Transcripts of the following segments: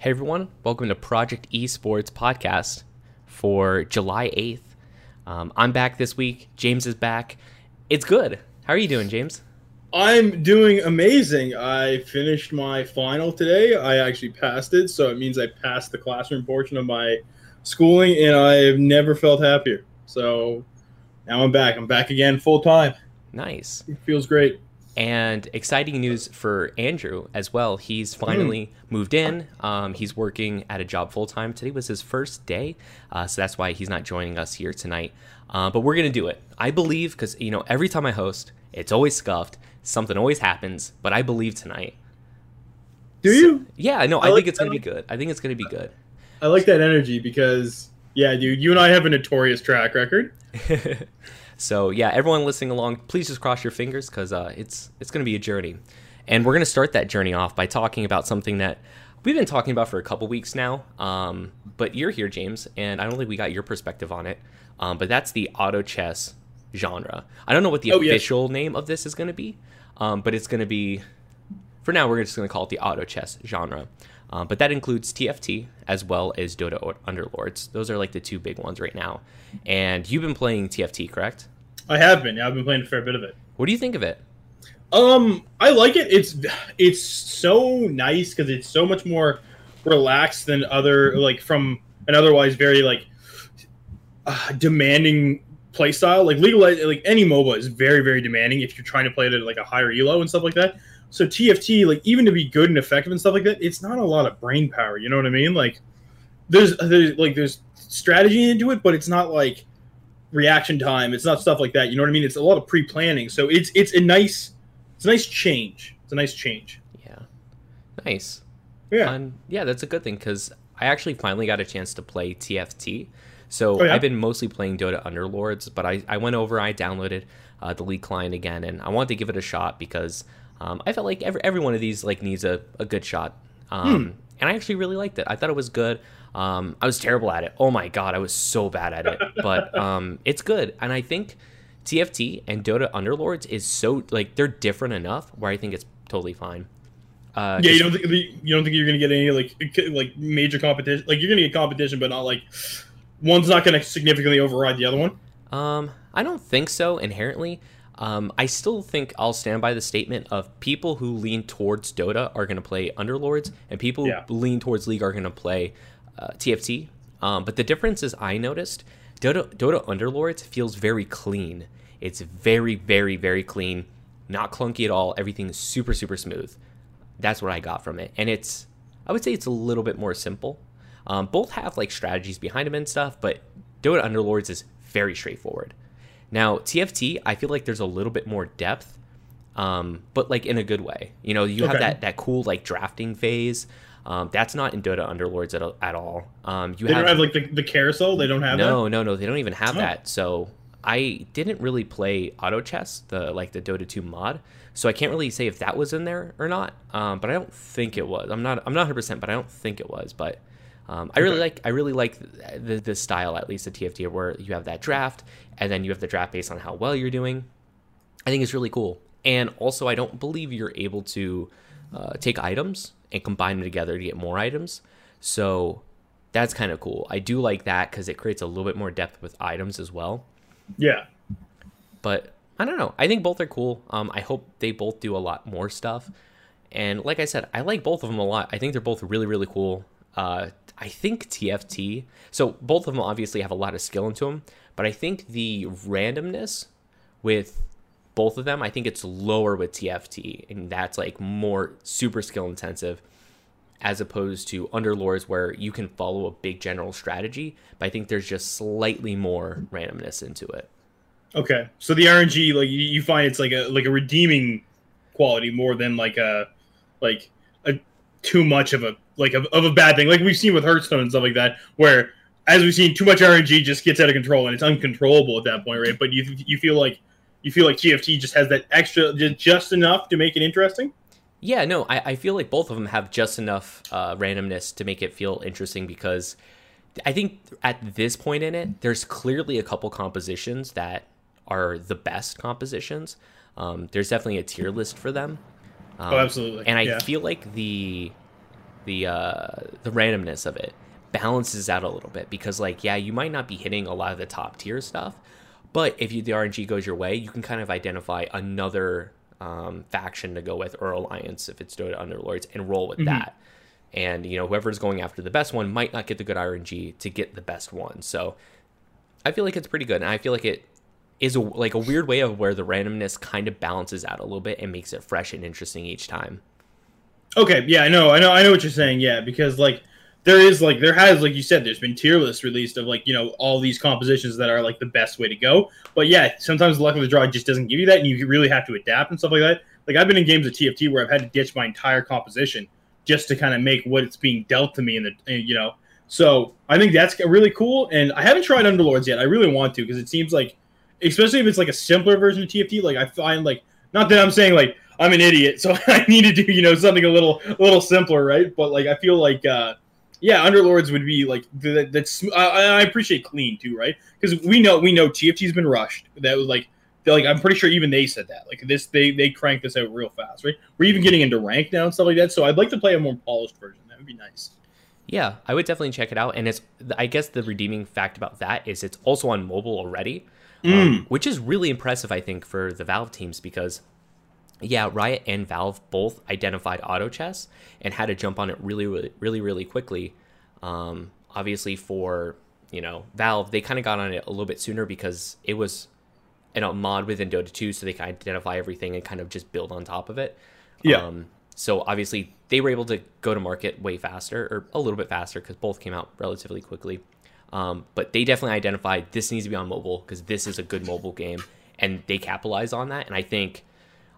Hey everyone, welcome to Project Esports podcast for July 8th. Um, I'm back this week. James is back. It's good. How are you doing, James? I'm doing amazing. I finished my final today. I actually passed it, so it means I passed the classroom portion of my schooling, and I have never felt happier. So now I'm back. I'm back again full time. Nice. It feels great. And exciting news for Andrew as well. He's finally mm. moved in. Um, he's working at a job full time. Today was his first day, uh, so that's why he's not joining us here tonight. Uh, but we're gonna do it. I believe because you know every time I host, it's always scuffed. Something always happens, but I believe tonight. Do so, you? Yeah, no, I, I like, think it's gonna be good. I think it's gonna be good. I like that energy because yeah, dude, you and I have a notorious track record. So yeah, everyone listening along, please just cross your fingers because uh, it's it's going to be a journey, and we're going to start that journey off by talking about something that we've been talking about for a couple weeks now. Um, but you're here, James, and I don't think we got your perspective on it. Um, but that's the auto chess genre. I don't know what the oh, official yes. name of this is going to be, um, but it's going to be. For now, we're just going to call it the auto chess genre. Um, but that includes TFT as well as Dota Underlords. Those are like the two big ones right now. And you've been playing TFT, correct? I have been. Yeah, I've been playing a fair bit of it. What do you think of it? Um, I like it. It's it's so nice because it's so much more relaxed than other like from an otherwise very like uh, demanding play style. Like League of like any MOBA is very very demanding if you're trying to play it at like a higher elo and stuff like that. So TFT, like even to be good and effective and stuff like that, it's not a lot of brain power. You know what I mean? Like there's there's like there's strategy into it, but it's not like reaction time. It's not stuff like that. You know what I mean? It's a lot of pre planning. So it's it's a nice it's a nice change. It's a nice change. Yeah, nice. Yeah, um, yeah, that's a good thing because I actually finally got a chance to play TFT. So oh, yeah? I've been mostly playing Dota Underlords, but I, I went over, I downloaded uh, the League client again, and I wanted to give it a shot because um, I felt like every every one of these like needs a, a good shot. Um, hmm. And I actually really liked it. I thought it was good. Um, I was terrible at it. Oh my god, I was so bad at it. But um, it's good, and I think TFT and Dota Underlords is so like they're different enough where I think it's totally fine. Uh, yeah, you don't think you don't think you're gonna get any like like major competition? Like you're gonna get competition, but not like one's not gonna significantly override the other one. Um, I don't think so inherently. Um, I still think I'll stand by the statement of people who lean towards Dota are going to play Underlords, and people yeah. who lean towards League are going to play uh, TFT. Um, but the difference is, I noticed Dota, Dota Underlords feels very clean. It's very, very, very clean, not clunky at all. Everything's super, super smooth. That's what I got from it, and it's I would say it's a little bit more simple. Um, both have like strategies behind them and stuff, but Dota Underlords is very straightforward. Now, TFT, I feel like there's a little bit more depth, um, but like in a good way. You know, you okay. have that that cool like drafting phase. Um, that's not in Dota Underlords at, at all. Um, you they have, don't have like the, the carousel. They don't have no, that? no, no. No. They don't even have oh. that. So I didn't really play auto chess, the like the Dota 2 mod. So I can't really say if that was in there or not. Um, but I don't think it was. I'm not. I'm not 100, percent but I don't think it was. But um, I really like I really like the, the style at least of TFT where you have that draft and then you have the draft based on how well you're doing. I think it's really cool. And also, I don't believe you're able to uh, take items and combine them together to get more items. So that's kind of cool. I do like that because it creates a little bit more depth with items as well. Yeah. But I don't know. I think both are cool. Um, I hope they both do a lot more stuff. And like I said, I like both of them a lot. I think they're both really, really cool. Uh, I think TFT. So both of them obviously have a lot of skill into them, but I think the randomness with both of them, I think it's lower with TFT, and that's like more super skill intensive as opposed to Underlords where you can follow a big general strategy, but I think there's just slightly more randomness into it. Okay, so the RNG, like you find it's like a like a redeeming quality more than like a like a too much of a like of, of a bad thing, like we've seen with Hearthstone and stuff like that, where as we've seen, too much RNG just gets out of control and it's uncontrollable at that point, right? But you you feel like you feel like TFT just has that extra just enough to make it interesting. Yeah, no, I, I feel like both of them have just enough uh, randomness to make it feel interesting because I think at this point in it, there's clearly a couple compositions that are the best compositions. Um, there's definitely a tier list for them. Oh, um, oh, absolutely. And I yeah. feel like the the uh, the randomness of it balances out a little bit because like yeah, you might not be hitting a lot of the top tier stuff, but if you, the RNG goes your way, you can kind of identify another um, faction to go with or alliance if it's Dota Underlords and roll with mm-hmm. that. And you know whoever's going after the best one might not get the good RNG to get the best one. So I feel like it's pretty good, and I feel like it is a, like a weird way of where the randomness kind of balances out a little bit and makes it fresh and interesting each time. Okay, yeah, I know, I know, I know what you're saying. Yeah, because like there is like there has like you said, there's been tier lists released of like you know all these compositions that are like the best way to go. But yeah, sometimes the luck of the draw just doesn't give you that, and you really have to adapt and stuff like that. Like I've been in games of TFT where I've had to ditch my entire composition just to kind of make what it's being dealt to me in the you know. So I think that's really cool, and I haven't tried Underlords yet. I really want to because it seems like, especially if it's like a simpler version of TFT. Like I find like not that I'm saying like I'm an idiot, so I need to do you know something a little a little simpler, right? But like I feel like uh, yeah, Underlords would be like that. That's I, I appreciate clean too, right? Because we know we know TFT's been rushed. That was like like I'm pretty sure even they said that. Like this, they they cranked this out real fast, right? We're even getting into rank now and stuff like that. So I'd like to play a more polished version. That would be nice. Yeah, I would definitely check it out. And it's I guess the redeeming fact about that is it's also on mobile already, um, mm. um, which is really impressive. I think for the Valve teams because yeah, Riot and Valve both identified auto chess and had to jump on it really, really, really, really quickly. Um, obviously, for you know Valve, they kind of got on it a little bit sooner because it was in a mod within Dota 2, so they can identify everything and kind of just build on top of it. Yeah. Um, so obviously, they were able to go to market way faster, or a little bit faster, because both came out relatively quickly. Um, but they definitely identified this needs to be on mobile because this is a good mobile game, and they capitalize on that. And I think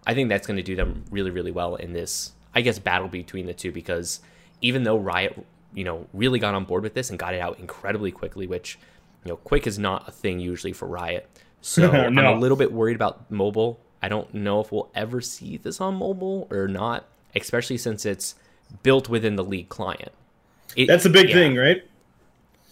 I think that's going to do them really, really well in this, I guess, battle between the two because even though Riot, you know, really got on board with this and got it out incredibly quickly, which, you know, quick is not a thing usually for Riot. So no. I'm a little bit worried about mobile. I don't know if we'll ever see this on mobile or not, especially since it's built within the League client. It, that's a big yeah. thing, right?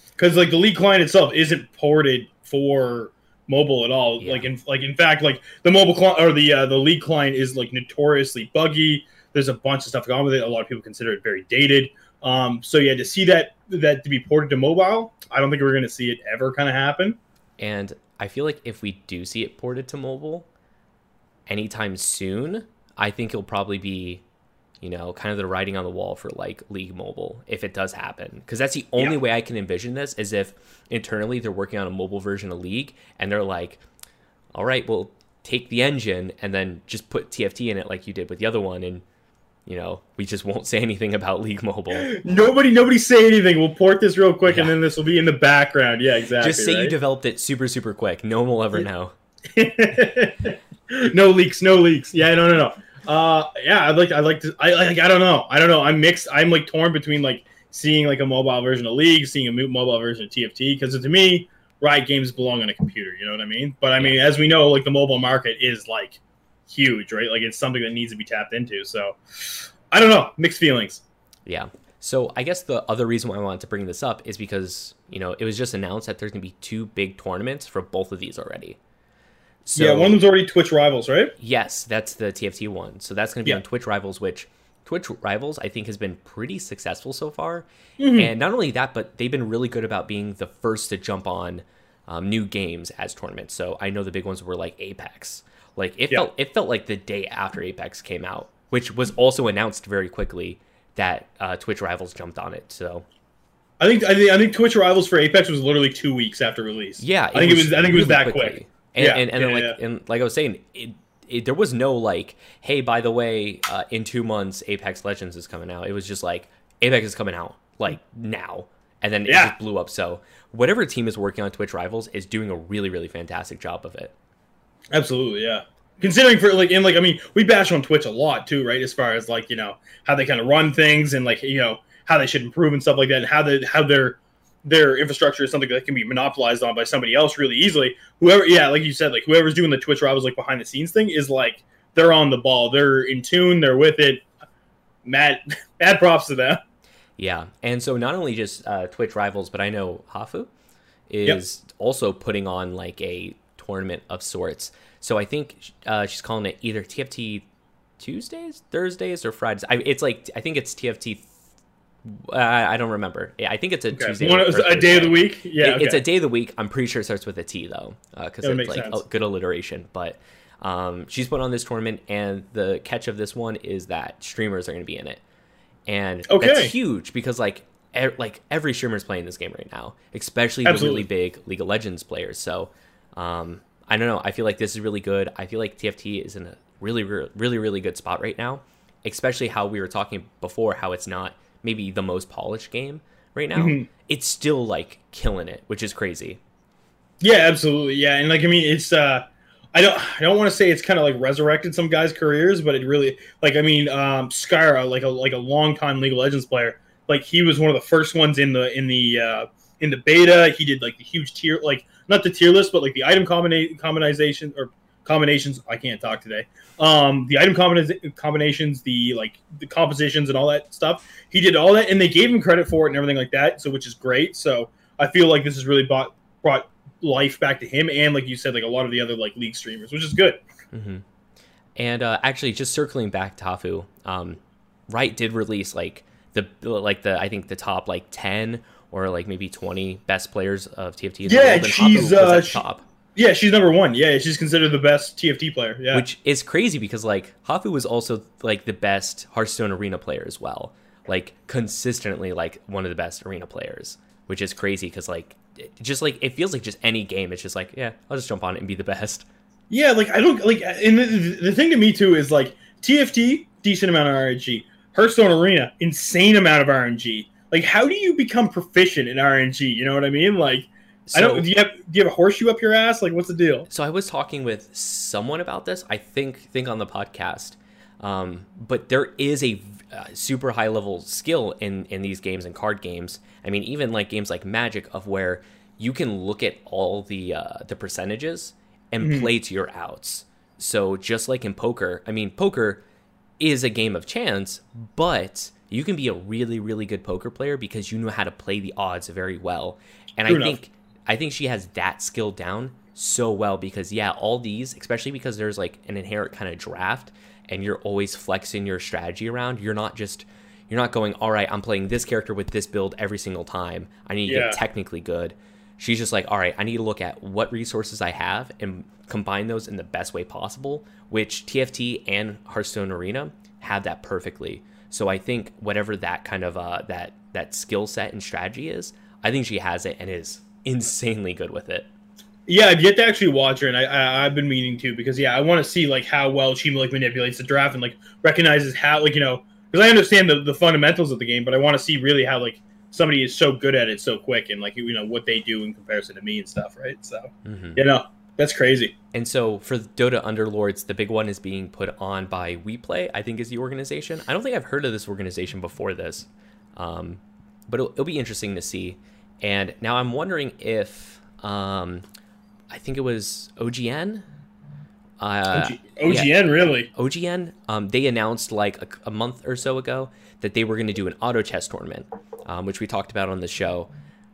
Because like the League client itself isn't ported for mobile at all. Yeah. Like in like in fact, like the mobile client or the uh, the league client is like notoriously buggy. There's a bunch of stuff going on with it. A lot of people consider it very dated. Um, so yeah, to see that that to be ported to mobile, I don't think we're going to see it ever kind of happen. And I feel like if we do see it ported to mobile anytime soon, I think it'll probably be you know, kind of the writing on the wall for like League Mobile if it does happen. Because that's the only yeah. way I can envision this is if internally they're working on a mobile version of League and they're like, all right, we'll take the engine and then just put TFT in it like you did with the other one. And, you know, we just won't say anything about League Mobile. Nobody, nobody say anything. We'll port this real quick yeah. and then this will be in the background. Yeah, exactly. Just say right? you developed it super, super quick. No one will ever know. no leaks, no leaks. Yeah, no, no, no. Uh, yeah, I'd like, I'd like to. I like, I don't know, I don't know. I'm mixed. I'm like torn between like seeing like a mobile version of League, seeing a mobile version of TFT, because to me, Riot games belong on a computer. You know what I mean? But I mean, as we know, like the mobile market is like huge, right? Like it's something that needs to be tapped into. So I don't know, mixed feelings. Yeah. So I guess the other reason why I wanted to bring this up is because you know it was just announced that there's gonna be two big tournaments for both of these already. So, yeah, one of them's already Twitch Rivals, right? Yes, that's the TFT one. So that's going to be yeah. on Twitch Rivals, which Twitch Rivals I think has been pretty successful so far. Mm-hmm. And not only that, but they've been really good about being the first to jump on um, new games as tournaments. So I know the big ones were like Apex. Like it yeah. felt it felt like the day after Apex came out, which was also announced very quickly that uh, Twitch Rivals jumped on it. So I think I think I think Twitch Rivals for Apex was literally two weeks after release. Yeah, I think it was, was I think it was that quickly. quick. And yeah, and, and, yeah, like yeah. and like I was saying, it, it, there was no like, hey, by the way, uh, in two months, Apex Legends is coming out. It was just like Apex is coming out like now, and then it just blew up. So whatever team is working on Twitch Rivals is doing a really really fantastic job of it. Absolutely, yeah. Considering for like in like I mean we bash on Twitch a lot too, right? As far as like you know how they kind of run things and like you know how they should improve and stuff like that, and how they how they're their infrastructure is something that can be monopolized on by somebody else really easily. Whoever, yeah, like you said, like whoever's doing the Twitch rivals like behind the scenes thing is like they're on the ball, they're in tune, they're with it. Mad, mad props to them. Yeah, and so not only just uh, Twitch rivals, but I know Hafu is yep. also putting on like a tournament of sorts. So I think uh, she's calling it either TFT Tuesdays, Thursdays, or Fridays. I, it's like I think it's TFT Uh, I don't remember. I think it's a okay. Tuesday. One, a day of the week. Yeah, it, okay. it's a day of the week. I'm pretty sure it starts with a T though, because uh, it's like a good alliteration. But um, she's put on this tournament, and the catch of this one is that streamers are going to be in it, and okay. that's huge because like e- like every streamer is playing this game right now, especially Absolutely. the really big League of Legends players. So um, I don't know. I feel like this is really good. I feel like TFT is in a really, really, really good spot right now, especially how we were talking before, how it's not maybe the most polished game right now. Mm-hmm. It's still like killing it, which is crazy. Yeah, absolutely. Yeah, and like I mean, it's uh I don't I don't want to say it's kind of like resurrected some guys' careers, but it really like I mean, um Scarra, like a like a long time League of Legends player, like he was one of the first ones in the in the uh in the beta. He did like the huge tier like not the tier list, but like the item combina- combination or combinations. I can't talk today. Um, the item combina- combinations, the like the compositions and all that stuff. He did all that, and they gave him credit for it and everything like that. So which is great. So I feel like this has really brought brought life back to him, and like you said, like a lot of the other like league streamers, which is good. Mm-hmm. And uh, actually, just circling back to Hafu, um, Riot did release like the like the I think the top like ten or like maybe twenty best players of TFT. Yeah, she's uh, top. Yeah, she's number one. Yeah, she's considered the best TFT player. Yeah, which is crazy because like Hafu was also like the best Hearthstone arena player as well. Like consistently, like one of the best arena players, which is crazy because like just like it feels like just any game. It's just like yeah, I'll just jump on it and be the best. Yeah, like I don't like, and the, the thing to me too is like TFT decent amount of RNG, Hearthstone Arena insane amount of RNG. Like, how do you become proficient in RNG? You know what I mean? Like, so, I don't. Do you have do you have a horseshoe up your ass? Like, what's the deal? So I was talking with someone about this. I think think on the podcast, um, but there is a uh, super high level skill in in these games and card games. I mean, even like games like Magic, of where you can look at all the uh, the percentages and mm-hmm. play to your outs. So just like in poker, I mean, poker is a game of chance, but you can be a really really good poker player because you know how to play the odds very well. And True I enough. think I think she has that skill down so well because yeah, all these, especially because there's like an inherent kind of draft and you're always flexing your strategy around. You're not just you're not going, all right, I'm playing this character with this build every single time. I need to yeah. get technically good. She's just like, all right, I need to look at what resources I have and combine those in the best way possible, which TFT and Hearthstone Arena have that perfectly. So I think whatever that kind of uh, that that skill set and strategy is, I think she has it and is insanely good with it. Yeah, I've yet to actually watch her, and I, I have been meaning to because yeah, I want to see like how well she like manipulates the draft and like recognizes how like you know because I understand the, the fundamentals of the game, but I want to see really how like somebody is so good at it so quick and like you know what they do in comparison to me and stuff, right? So mm-hmm. you know that's crazy. And so for Dota Underlords, the big one is being put on by WePlay. I think is the organization. I don't think I've heard of this organization before this, um, but it'll, it'll be interesting to see. And now I'm wondering if um, I think it was OGN. Uh, OG, OGN, yeah, really? OGN. Um, they announced like a, a, month or so ago that they were going to do an auto chess tournament, um, which we talked about on the show.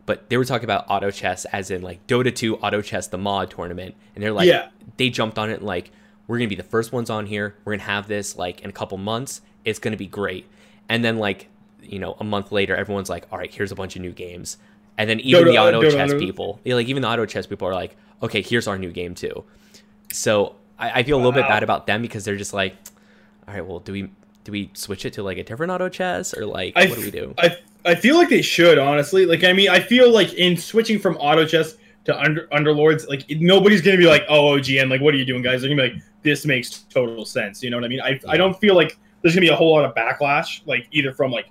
But they were talking about auto chess as in like Dota 2 auto chess, the mod tournament, and they're like, yeah. they jumped on it and like, we're gonna be the first ones on here. We're gonna have this like in a couple months. It's gonna be great. And then like, you know, a month later, everyone's like, all right, here's a bunch of new games. And then even the auto chess people, like even the auto chess people are like, okay, here's our new game too. So I, I feel a little bit bad about them because they're just like, all right, well, do we do we switch it to like a different auto chess or like I, what do we do? I I feel like they should honestly. Like I mean, I feel like in switching from auto chess to under underlords, like nobody's gonna be like, oh OGN, like what are you doing, guys? They're gonna be like, this makes total sense. You know what I mean? I I don't feel like there's gonna be a whole lot of backlash, like either from like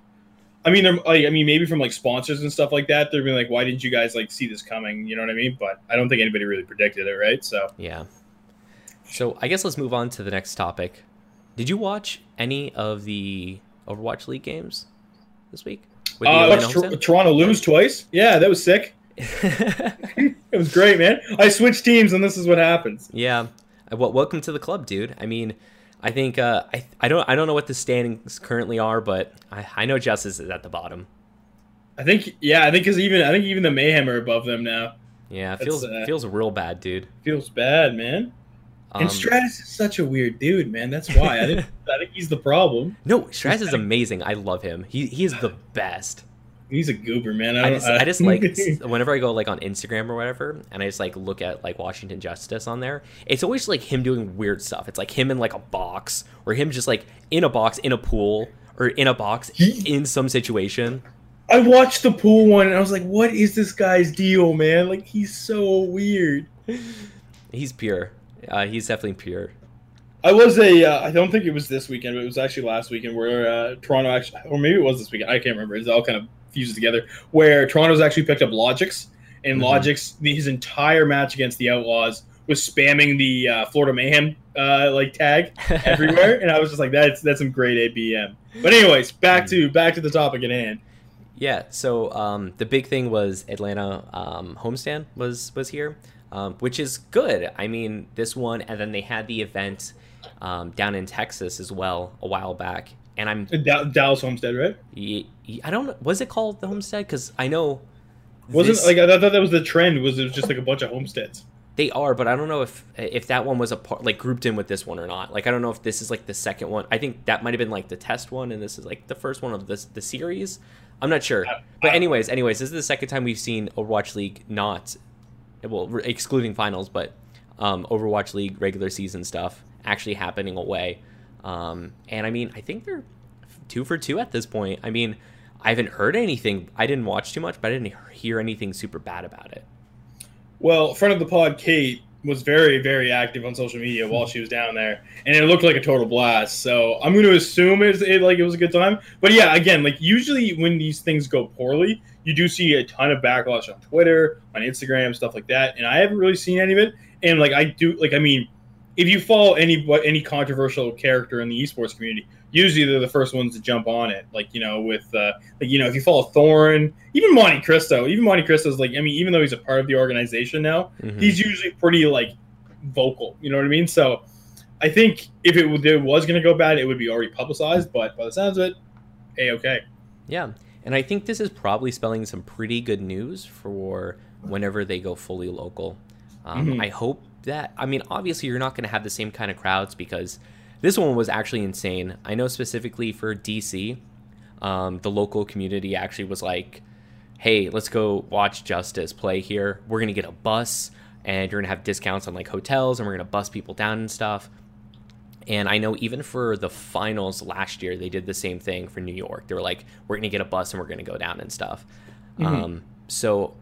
I mean, they're like, I mean, maybe from like sponsors and stuff like that. They're being like, why didn't you guys like see this coming? You know what I mean? But I don't think anybody really predicted it, right? So yeah. So I guess let's move on to the next topic. Did you watch any of the Overwatch League games this week? With uh, Toronto lose twice. Yeah, that was sick. it was great, man. I switched teams, and this is what happens. Yeah. Well, welcome to the club, dude. I mean, I think uh, I I don't I don't know what the standings currently are, but I, I know Justice is at the bottom. I think yeah, I think because even I think even the Mayhem are above them now. Yeah, it feels uh, feels real bad, dude. Feels bad, man. Um, and Stratus is such a weird dude, man. That's why I think I think he's the problem. No, Stratus is amazing. I love him. He he is the best. He's a goober, man. I, I just, I, I just like whenever I go like on Instagram or whatever, and I just like look at like Washington Justice on there. It's always like him doing weird stuff. It's like him in like a box, or him just like in a box in a pool, or in a box he, in some situation. I watched the pool one, and I was like, "What is this guy's deal, man? Like he's so weird." he's pure. Uh, he's definitely pure. I was a. Uh, I don't think it was this weekend, but it was actually last weekend where uh, Toronto actually, or maybe it was this weekend. I can't remember. It's all kind of fuses together. Where Toronto's actually picked up Logix, and mm-hmm. Logix his entire match against the Outlaws was spamming the uh, Florida Mayhem uh, like tag everywhere, and I was just like, that's that's some great ABM. But anyways, back to back to the topic at hand. Yeah. So um, the big thing was Atlanta um, homestand was was here, um, which is good. I mean, this one, and then they had the event um, down in Texas as well a while back. And I'm Dallas Homestead, right? I don't. Was it called the Homestead? Because I know wasn't this, like I thought that was the trend. Was it was just like a bunch of homesteads? They are, but I don't know if if that one was a part like grouped in with this one or not. Like I don't know if this is like the second one. I think that might have been like the test one, and this is like the first one of this the series. I'm not sure. But anyways, anyways, this is the second time we've seen Overwatch League not well, excluding finals, but um, Overwatch League regular season stuff actually happening away. Um, and I mean, I think they're two for two at this point. I mean, I haven't heard anything. I didn't watch too much, but I didn't hear anything super bad about it. Well, friend of the pod, Kate, was very, very active on social media while she was down there, and it looked like a total blast. So I'm going to assume it's it, like it was a good time. But yeah, again, like usually when these things go poorly, you do see a ton of backlash on Twitter, on Instagram, stuff like that. And I haven't really seen any of it. And like I do, like I mean, if you follow any any controversial character in the esports community, usually they're the first ones to jump on it. Like you know, with uh, like you know, if you follow Thorin, even MonteCristo, even MonteCristo's like I mean, even though he's a part of the organization now, mm-hmm. he's usually pretty like vocal. You know what I mean? So I think if it, it was going to go bad, it would be already publicized. But by the sounds of it, a okay. Yeah, and I think this is probably spelling some pretty good news for whenever they go fully local. Um, mm-hmm. I hope that I mean, obviously, you're not going to have the same kind of crowds because this one was actually insane. I know specifically for DC, um, the local community actually was like, "Hey, let's go watch Justice play here. We're gonna get a bus, and you're gonna have discounts on like hotels, and we're gonna bus people down and stuff." And I know even for the finals last year, they did the same thing for New York. They were like, "We're gonna get a bus and we're gonna go down and stuff." Mm-hmm. Um, so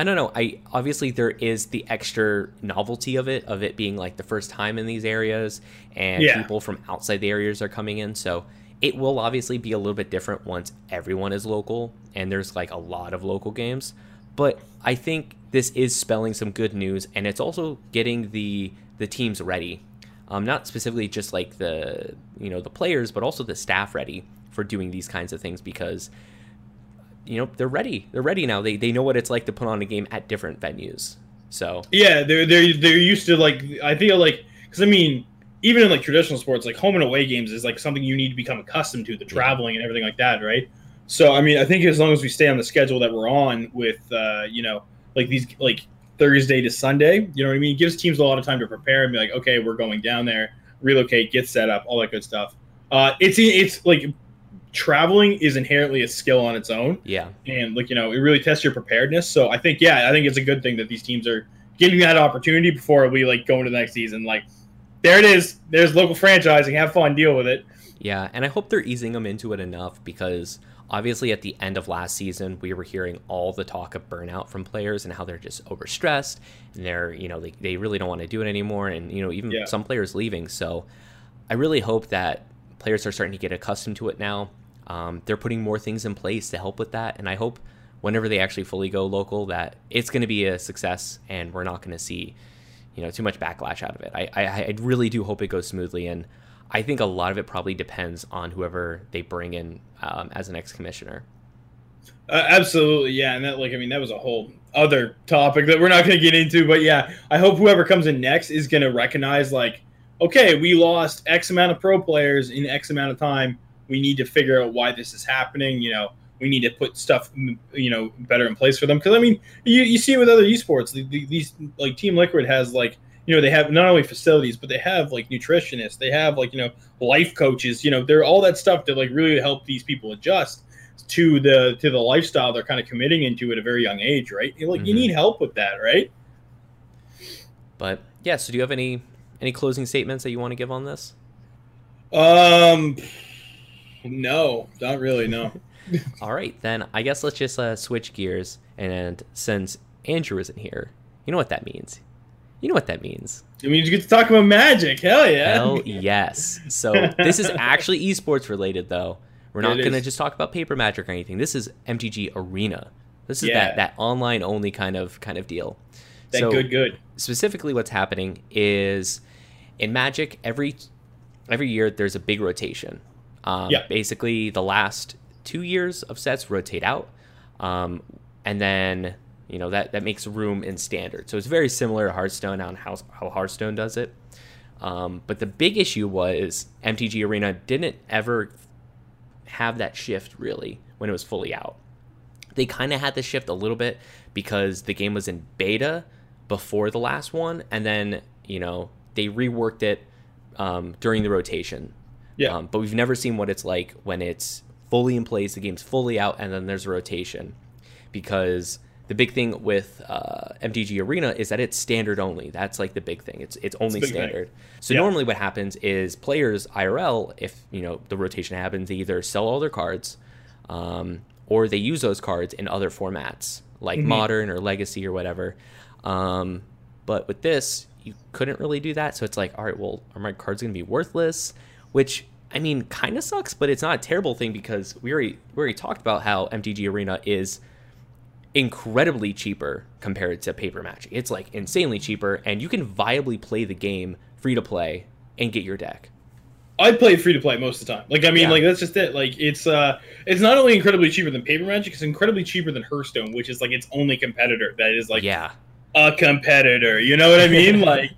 I don't know. I obviously there is the extra novelty of it, of it being like the first time in these areas, and yeah. people from outside the areas are coming in. So it will obviously be a little bit different once everyone is local and there's like a lot of local games. But I think this is spelling some good news, and it's also getting the the teams ready. Um, not specifically just like the you know the players, but also the staff ready for doing these kinds of things because you know they're ready. They're ready now. They they know what it's like to put on a game at different venues. So yeah, they're they're they're used to like I feel like because I mean even in like traditional sports like home and away games is like something you need to become accustomed to the traveling and everything like that, right? So I mean I think as long as we stay on the schedule that we're on with uh, you know like these like Thursday to Sunday, you know what I mean? It gives teams a lot of time to prepare and be like, okay, we're going down there, relocate, get set up, all that good stuff. Uh, it's it's like traveling is inherently a skill on its own. Yeah. And like, you know, it really tests your preparedness. So I think, yeah, I think it's a good thing that these teams are giving that opportunity before we like go into the next season. Like, there it is. There's local franchising. Have fun, deal with it. Yeah, and I hope they're easing them into it enough because obviously at the end of last season we were hearing all the talk of burnout from players and how they're just overstressed and they're you know they, they really don't want to do it anymore and you know even yeah. some players leaving so i really hope that players are starting to get accustomed to it now um, they're putting more things in place to help with that, and I hope whenever they actually fully go local that it's going to be a success and we're not going to see you know too much backlash out of it. I, I, I really do hope it goes smoothly, and I think a lot of it probably depends on whoever they bring in um, as an ex commissioner. Uh, absolutely, yeah, and that like I mean that was a whole other topic that we're not going to get into, but yeah, I hope whoever comes in next is going to recognize like, okay, we lost X amount of pro players in X amount of time we need to figure out why this is happening. You know, we need to put stuff, you know, better in place for them. Because I mean, you, you see it with other esports. These like Team Liquid has like you know they have not only facilities but they have like nutritionists they have like you know life coaches you know they're all that stuff that like really help these people adjust to the to the lifestyle they're kind of committing into at a very young age right like mm-hmm. you need help with that right but yeah so do you have any any closing statements that you want to give on this um no not really no all right then i guess let's just uh, switch gears and since andrew isn't here you know what that means you know what that means. It means you get to talk about magic. Hell yeah. Hell yes. So this is actually esports related though. We're not going to just talk about paper magic or anything. This is MTG Arena. This is yeah. that that online only kind of kind of deal. That so good good. Specifically what's happening is in Magic every every year there's a big rotation. Um, yeah. basically the last 2 years of sets rotate out. Um, and then you know that that makes room in standard. So it's very similar to Hearthstone on how how Hearthstone does it. Um, but the big issue was MTG Arena didn't ever have that shift really when it was fully out. They kind of had the shift a little bit because the game was in beta before the last one, and then you know they reworked it um, during the rotation. Yeah. Um, but we've never seen what it's like when it's fully in place, the game's fully out, and then there's a rotation because the big thing with uh, MTG Arena is that it's standard only. That's like the big thing. It's it's only it's standard. Thing. So yeah. normally what happens is players IRL, if you know the rotation happens, they either sell all their cards, um, or they use those cards in other formats like mm-hmm. Modern or Legacy or whatever. Um, but with this, you couldn't really do that. So it's like, all right, well, are my cards going to be worthless? Which I mean, kind of sucks, but it's not a terrible thing because we already we already talked about how MTG Arena is incredibly cheaper compared to paper magic. It's like insanely cheaper, and you can viably play the game free to play and get your deck. I play free to play most of the time. Like I mean, yeah. like that's just it. Like it's uh, it's not only incredibly cheaper than paper magic, it's incredibly cheaper than Hearthstone, which is like its only competitor. That is like yeah, a competitor. You know what I mean? like,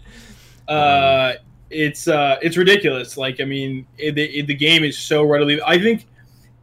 uh, it's uh, it's ridiculous. Like I mean, it, it, the game is so readily. I think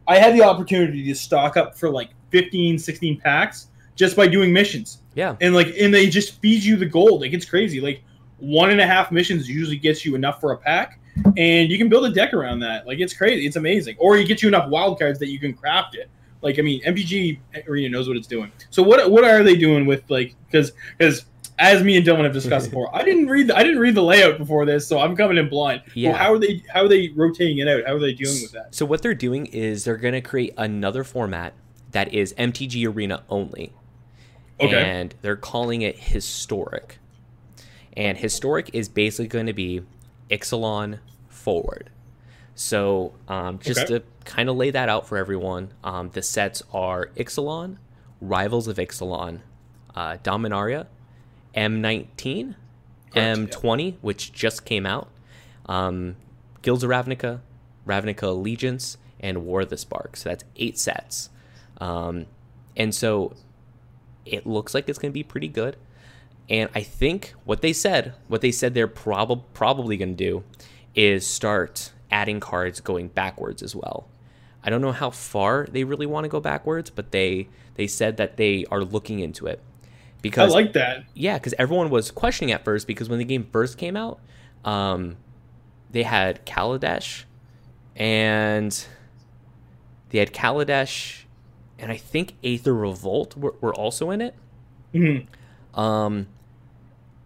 I had the opportunity to stock up for like 15, 16 packs just by doing missions. Yeah. And like and they just feed you the gold. Like it's crazy. Like one and a half missions usually gets you enough for a pack. And you can build a deck around that. Like it's crazy. It's amazing. Or you get you enough wild cards that you can craft it. Like I mean, MTG Arena knows what it's doing. So what what are they doing with like because because as me and Dylan have discussed before, I didn't read the, I didn't read the layout before this, so I'm coming in blind. Yeah. Well, how are they how are they rotating it out? How are they dealing with that? So what they're doing is they're going to create another format that is MTG Arena only. Okay. And they're calling it historic. And historic is basically going to be Ixalan forward. So um, just okay. to kind of lay that out for everyone, um, the sets are Ixalan, Rivals of Ixalan, uh, Dominaria, M19, Correct, M20, yeah. which just came out, um, Guilds of Ravnica, Ravnica Allegiance, and War of the Spark. So that's eight sets. Um, and so it looks like it's going to be pretty good. And I think what they said, what they said they're prob- probably going to do is start adding cards going backwards as well. I don't know how far they really want to go backwards, but they they said that they are looking into it. Because I like that. Yeah, because everyone was questioning at first because when the game first came out, um, they had Kaladesh and they had Kaladesh and I think Aether Revolt were, were also in it. Mm-hmm. Um,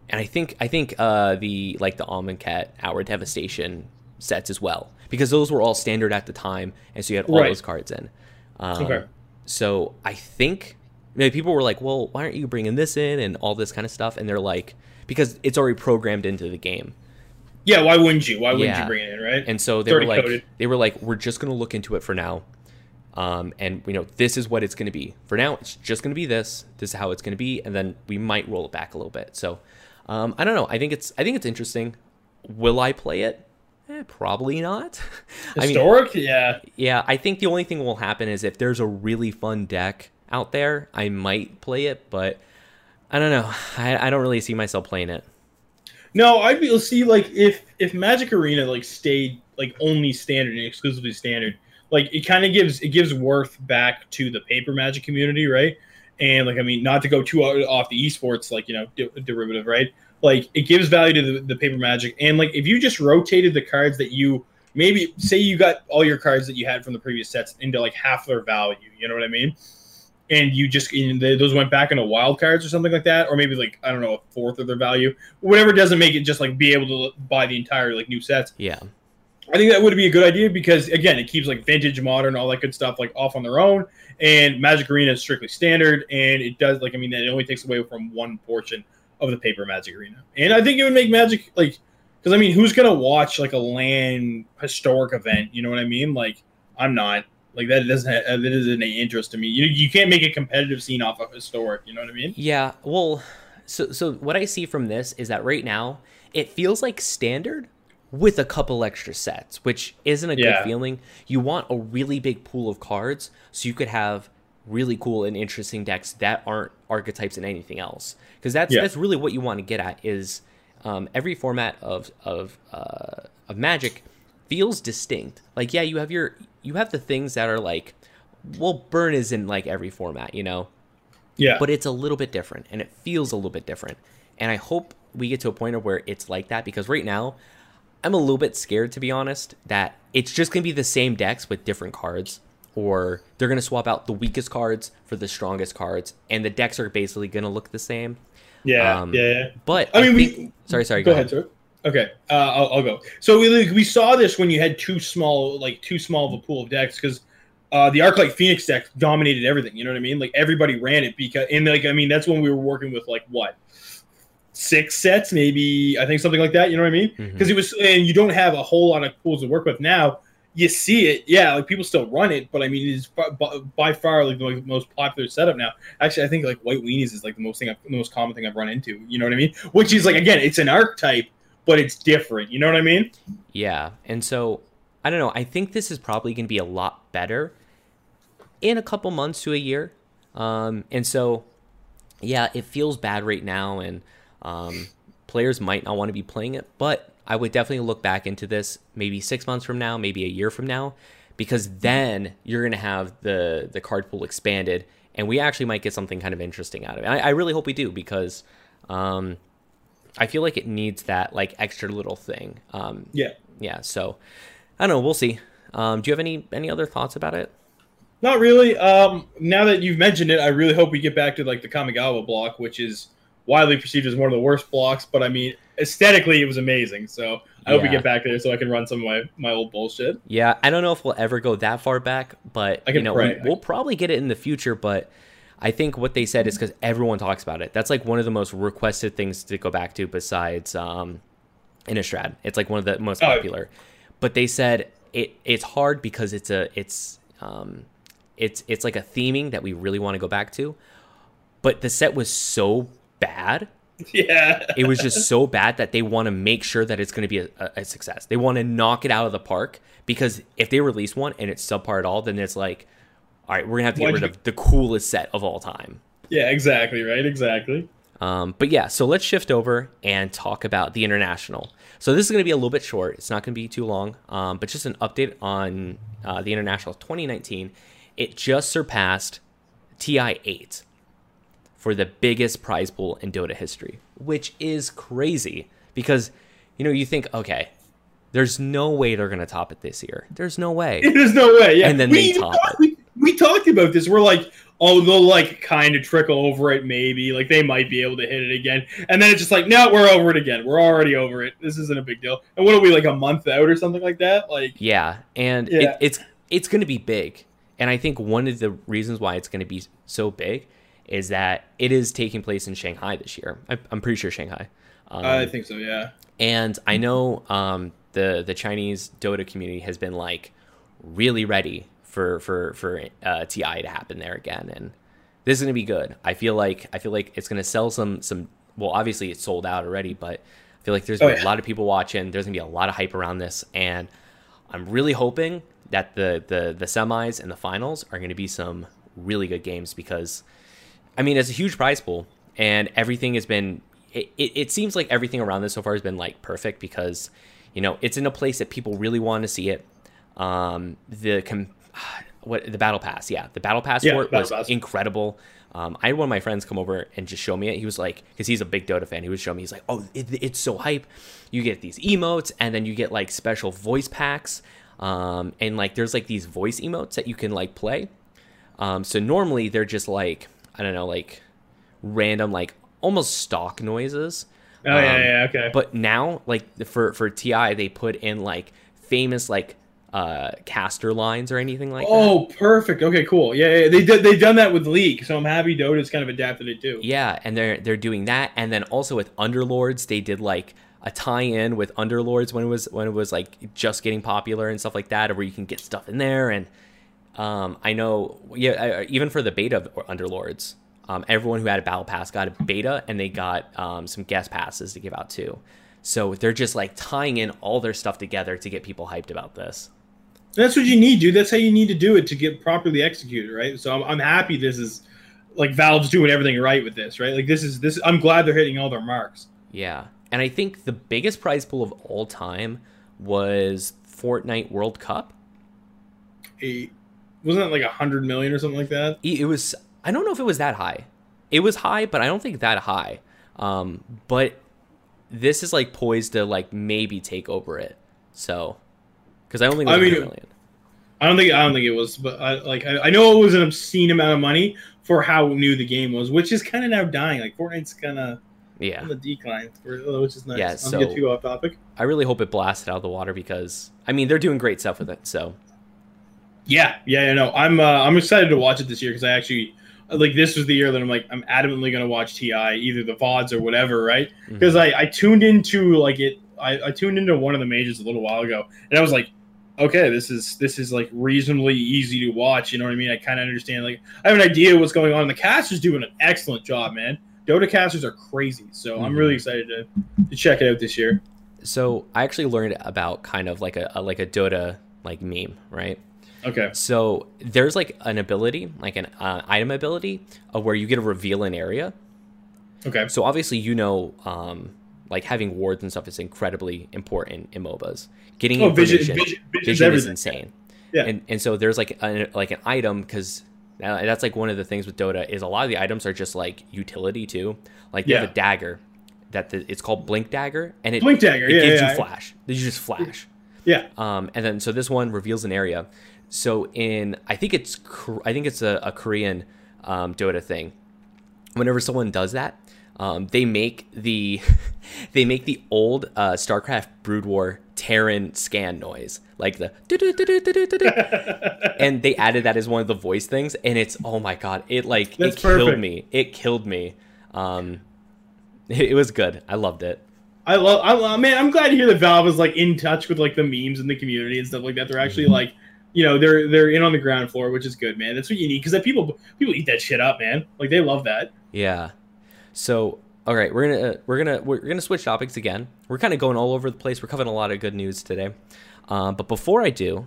and I think I think uh, the like the Amonkhet Hour Devastation sets as well because those were all standard at the time, and so you had all right. those cards in. Um, okay. So I think maybe people were like, "Well, why aren't you bringing this in and all this kind of stuff?" And they're like, "Because it's already programmed into the game." Yeah, why wouldn't you? Why wouldn't you bring it in, right? And so they were like, coded. they were like, "We're just going to look into it for now." Um, and you know this is what it's going to be for now it's just going to be this this is how it's going to be and then we might roll it back a little bit so um, i don't know i think it's i think it's interesting will i play it eh, probably not historic I mean, yeah yeah i think the only thing will happen is if there's a really fun deck out there i might play it but i don't know i, I don't really see myself playing it no i'd be see like if if magic arena like stayed like only standard and exclusively standard like it kind of gives it gives worth back to the paper magic community, right? And like I mean, not to go too off the esports like you know de- derivative, right? like it gives value to the, the paper magic. And like if you just rotated the cards that you maybe say you got all your cards that you had from the previous sets into like half their value, you know what I mean? And you just you know, those went back into wild cards or something like that, or maybe like I don't know a fourth of their value, whatever doesn't make it just like be able to buy the entire like new sets. Yeah. I think that would be a good idea because again, it keeps like vintage, modern, all that good stuff like off on their own. And Magic Arena is strictly standard, and it does like I mean, it only takes away from one portion of the paper Magic Arena. And I think it would make Magic like because I mean, who's gonna watch like a land historic event? You know what I mean? Like I'm not. Like that doesn't have, that isn't any interest to me. You you can't make a competitive scene off of historic. You know what I mean? Yeah. Well, so so what I see from this is that right now it feels like standard with a couple extra sets, which isn't a yeah. good feeling. You want a really big pool of cards so you could have really cool and interesting decks that aren't archetypes and anything else. Because that's yeah. that's really what you want to get at is um, every format of of uh, of Magic feels distinct. Like yeah, you have your you have the things that are like, well, burn is in like every format, you know. Yeah. But it's a little bit different, and it feels a little bit different. And I hope we get to a point of where it's like that because right now I'm a little bit scared to be honest that it's just gonna be the same decks with different cards, or they're gonna swap out the weakest cards for the strongest cards, and the decks are basically gonna look the same. Yeah, um, yeah, But I, I mean, think, we, sorry, sorry. Go, go ahead, ahead, sir. Okay, uh, I'll, I'll, go. So we like, we saw this when you had too small, like too small of a pool of decks because uh, the Arclight Phoenix deck dominated everything. You know what I mean? Like everybody ran it because, and like I mean, that's when we were working with like what six sets, maybe I think something like that. You know what I mean? Because mm-hmm. it was, and you don't have a whole lot of pools to work with now. You see it, yeah. Like people still run it, but I mean, it's by, by far like the most popular setup now. Actually, I think like white weenies is like the most thing, I've, the most common thing I've run into. You know what I mean? Which is like again, it's an archetype, but it's different. You know what I mean? Yeah, and so I don't know. I think this is probably going to be a lot better in a couple months to a year. Um, and so, yeah, it feels bad right now, and um, players might not want to be playing it, but I would definitely look back into this maybe six months from now, maybe a year from now, because then you're going to have the the card pool expanded, and we actually might get something kind of interesting out of it. I, I really hope we do because um, I feel like it needs that like extra little thing. Um, yeah, yeah. So I don't know. We'll see. Um, do you have any any other thoughts about it? Not really. Um, now that you've mentioned it, I really hope we get back to like the Kamigawa block, which is widely perceived as one of the worst blocks, but I mean, aesthetically, it was amazing. So I yeah. hope we get back there so I can run some of my, my old bullshit. Yeah, I don't know if we'll ever go that far back, but you know, we, will probably get it in the future. But I think what they said is because everyone talks about it. That's like one of the most requested things to go back to besides um, Innistrad. It's like one of the most oh, popular. Oh. But they said it it's hard because it's a it's um, it's it's like a theming that we really want to go back to. But the set was so bad. Yeah. it was just so bad that they want to make sure that it's going to be a, a, success. They want to knock it out of the park because if they release one and it's subpar at all, then it's like, all right, we're gonna have to get Why'd rid you... of the coolest set of all time. Yeah, exactly. Right. Exactly. Um, but yeah, so let's shift over and talk about the international. So this is going to be a little bit short. It's not going to be too long, um, but just an update on uh, the international 2019. It just surpassed TI 8 for the biggest prize pool in Dota history, which is crazy because you know you think okay, there's no way they're gonna top it this year. There's no way. There's no way. Yeah, and then we they top talk, it. We, we talked about this. We're like, oh, they'll like kind of trickle over it, maybe. Like they might be able to hit it again, and then it's just like, no, we're over it again. We're already over it. This isn't a big deal. And what are we like a month out or something like that? Like, yeah, and yeah. It, it's it's going to be big, and I think one of the reasons why it's going to be so big is that it is taking place in Shanghai this year. I, am pretty sure Shanghai. Um, I think so, yeah. And I know um, the the Chinese Dota community has been like really ready for for for uh, TI to happen there again, and this is gonna be good. I feel like I feel like it's gonna sell some some. Well, obviously it's sold out already, but I feel like there's oh, yeah. a lot of people watching. There's gonna be a lot of hype around this, and I'm really hoping that the the the semis and the finals are gonna be some really good games because I mean, it's a huge prize pool, and everything has been. It, it, it seems like everything around this so far has been like perfect because, you know, it's in a place that people really want to see it. Um, the com- what the battle pass. Yeah, the battle pass yeah, for it was pass. incredible. Um, I had one of my friends come over and just show me it. He was like, because he's a big Dota fan, he was showing me. He's like, oh, it, it's so hype. You get these emotes, and then you get like special voice packs, um, and like there's like these voice emotes that you can like play. Um, so normally they're just like I don't know, like random like almost stock noises. Oh um, yeah, yeah, okay. But now, like for for Ti, they put in like famous like uh caster lines or anything like oh, that. Oh, perfect. Okay, cool. Yeah, yeah, they did they've done that with League, so I'm happy Dota's kind of adapted it too. Yeah, and they're they're doing that, and then also with Underlords, they did like a tie-in with Underlords when it was when it was like just getting popular and stuff like that, where you can get stuff in there. And um, I know, yeah, even for the beta of Underlords, um, everyone who had a battle pass got a beta, and they got um, some guest passes to give out too. So they're just like tying in all their stuff together to get people hyped about this. That's what you need, dude. That's how you need to do it to get properly executed, right? So I'm, I'm happy this is like Valve's doing everything right with this, right? Like this is this. I'm glad they're hitting all their marks. Yeah, and I think the biggest prize pool of all time was Fortnite World Cup. A, wasn't it like a hundred million or something like that? It was. I don't know if it was that high. It was high, but I don't think that high. Um, but this is like poised to like maybe take over it. So, because I only I mean. I don't think I don't think it was, but I, like I, I know it was an obscene amount of money for how new the game was, which is kind of now dying. Like Fortnite's kind of yeah on the decline, which is nice. Yeah, so get too off topic. I really hope it blasted out of the water because I mean they're doing great stuff with it. So yeah, yeah, yeah no, I'm uh, I'm excited to watch it this year because I actually like this was the year that I'm like I'm adamantly gonna watch TI either the vods or whatever, right? Because mm-hmm. I I tuned into like it I, I tuned into one of the majors a little while ago and I was like okay, this is this is like reasonably easy to watch. You know what I mean? I kind of understand. Like, I have an idea what's going on. The cast is doing an excellent job, man. Dota casters are crazy, so mm-hmm. I'm really excited to, to check it out this year. So I actually learned about kind of like a, a like a Dota like meme, right? Okay. So there's like an ability, like an uh, item ability, of where you get to reveal an area. Okay. So obviously, you know, um, like having wards and stuff is incredibly important in MOBAs. Getting oh, vision, vision, vision is insane. Yeah. And and so there's like a, like an item because that's like one of the things with Dota is a lot of the items are just like utility too. Like you yeah. have a dagger that the, it's called Blink Dagger, and it Blink Dagger, it yeah, gives yeah, you flash. You just flash. Yeah. Um, and then so this one reveals an area. So in I think it's I think it's a, a Korean um, Dota thing. Whenever someone does that, um, they make the they make the old uh, StarCraft Brood War Terran scan noise, like the and they added that as one of the voice things, and it's oh my god, it like That's it killed me. It killed me. Um, it, it, was good. I loved it. I love. I love, man, I'm glad to hear that Valve is like in touch with like the memes in the community and stuff like that. They're actually mm-hmm. like you know they're they're in on the ground floor, which is good, man. That's what you need because that people people eat that shit up, man. Like they love that. Yeah. So all right, we're gonna uh, we're gonna we're gonna switch topics again. We're kind of going all over the place. We're covering a lot of good news today. Uh, but before I do,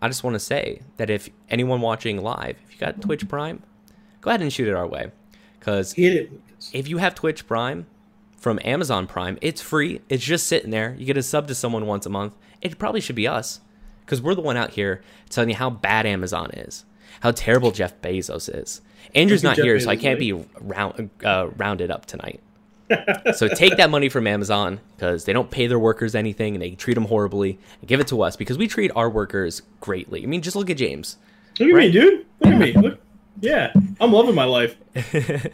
I just want to say that if anyone watching live, if you got Twitch Prime, go ahead and shoot it our way, because if you have Twitch Prime from Amazon Prime, it's free. It's just sitting there. You get a sub to someone once a month. It probably should be us, because we're the one out here telling you how bad Amazon is, how terrible Jeff Bezos is Andrew's not here, so I can't be round uh, rounded up tonight. so take that money from Amazon because they don't pay their workers anything and they treat them horribly give it to us because we treat our workers greatly. I mean, just look at James. Look at right? me, dude. Look at me. Look. Yeah, I'm loving my life.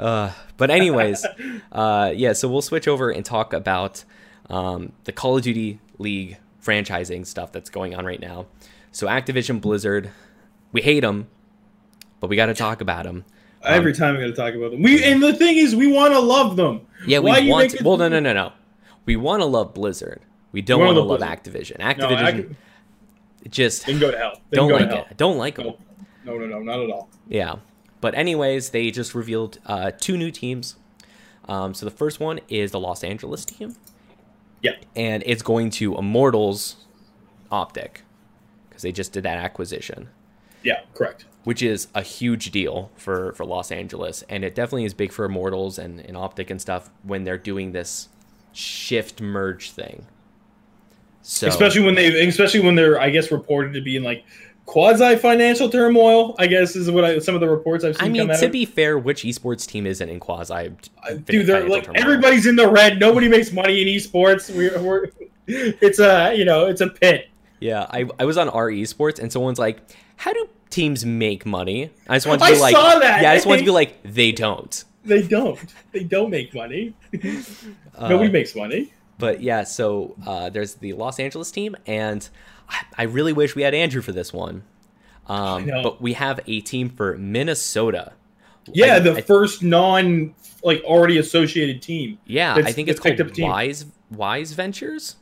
uh, but anyways, uh, yeah. So we'll switch over and talk about um, the Call of Duty League franchising stuff that's going on right now. So Activision Blizzard, we hate them but we got to talk about them. Every um, time we got to talk about them. We and the thing is, we want to love them. Yeah, we Why want. To, well, no, no, no, no. We want to love Blizzard. We don't want to love Activision. Activision no, just they can go to hell. They don't like it. Don't like them. No, no, no, not at all. Yeah, but anyways, they just revealed uh, two new teams. Um, so the first one is the Los Angeles team. Yeah, and it's going to Immortals Optic because they just did that acquisition. Yeah, correct which is a huge deal for for Los Angeles, and it definitely is big for Immortals and, and Optic and stuff when they're doing this shift merge thing. So especially when they, especially when they're, I guess, reported to be in like quasi financial turmoil. I guess is what I, some of the reports I've seen. I mean, to be fair, which esports team isn't in quasi? Dude, they're like turmoil? everybody's in the red. Nobody makes money in esports. We're, we're it's a you know it's a pit. Yeah, I, I was on R esports and someone's like, "How do teams make money?" I just want to be I like, saw that. "Yeah, I just wanted to be like, they don't. They don't. They don't make money. Nobody uh, makes money." But yeah, so uh, there's the Los Angeles team, and I, I really wish we had Andrew for this one. Um, but we have a team for Minnesota. Yeah, I, the I, first non like already associated team. Yeah, I think it's called Wise Wise Ventures.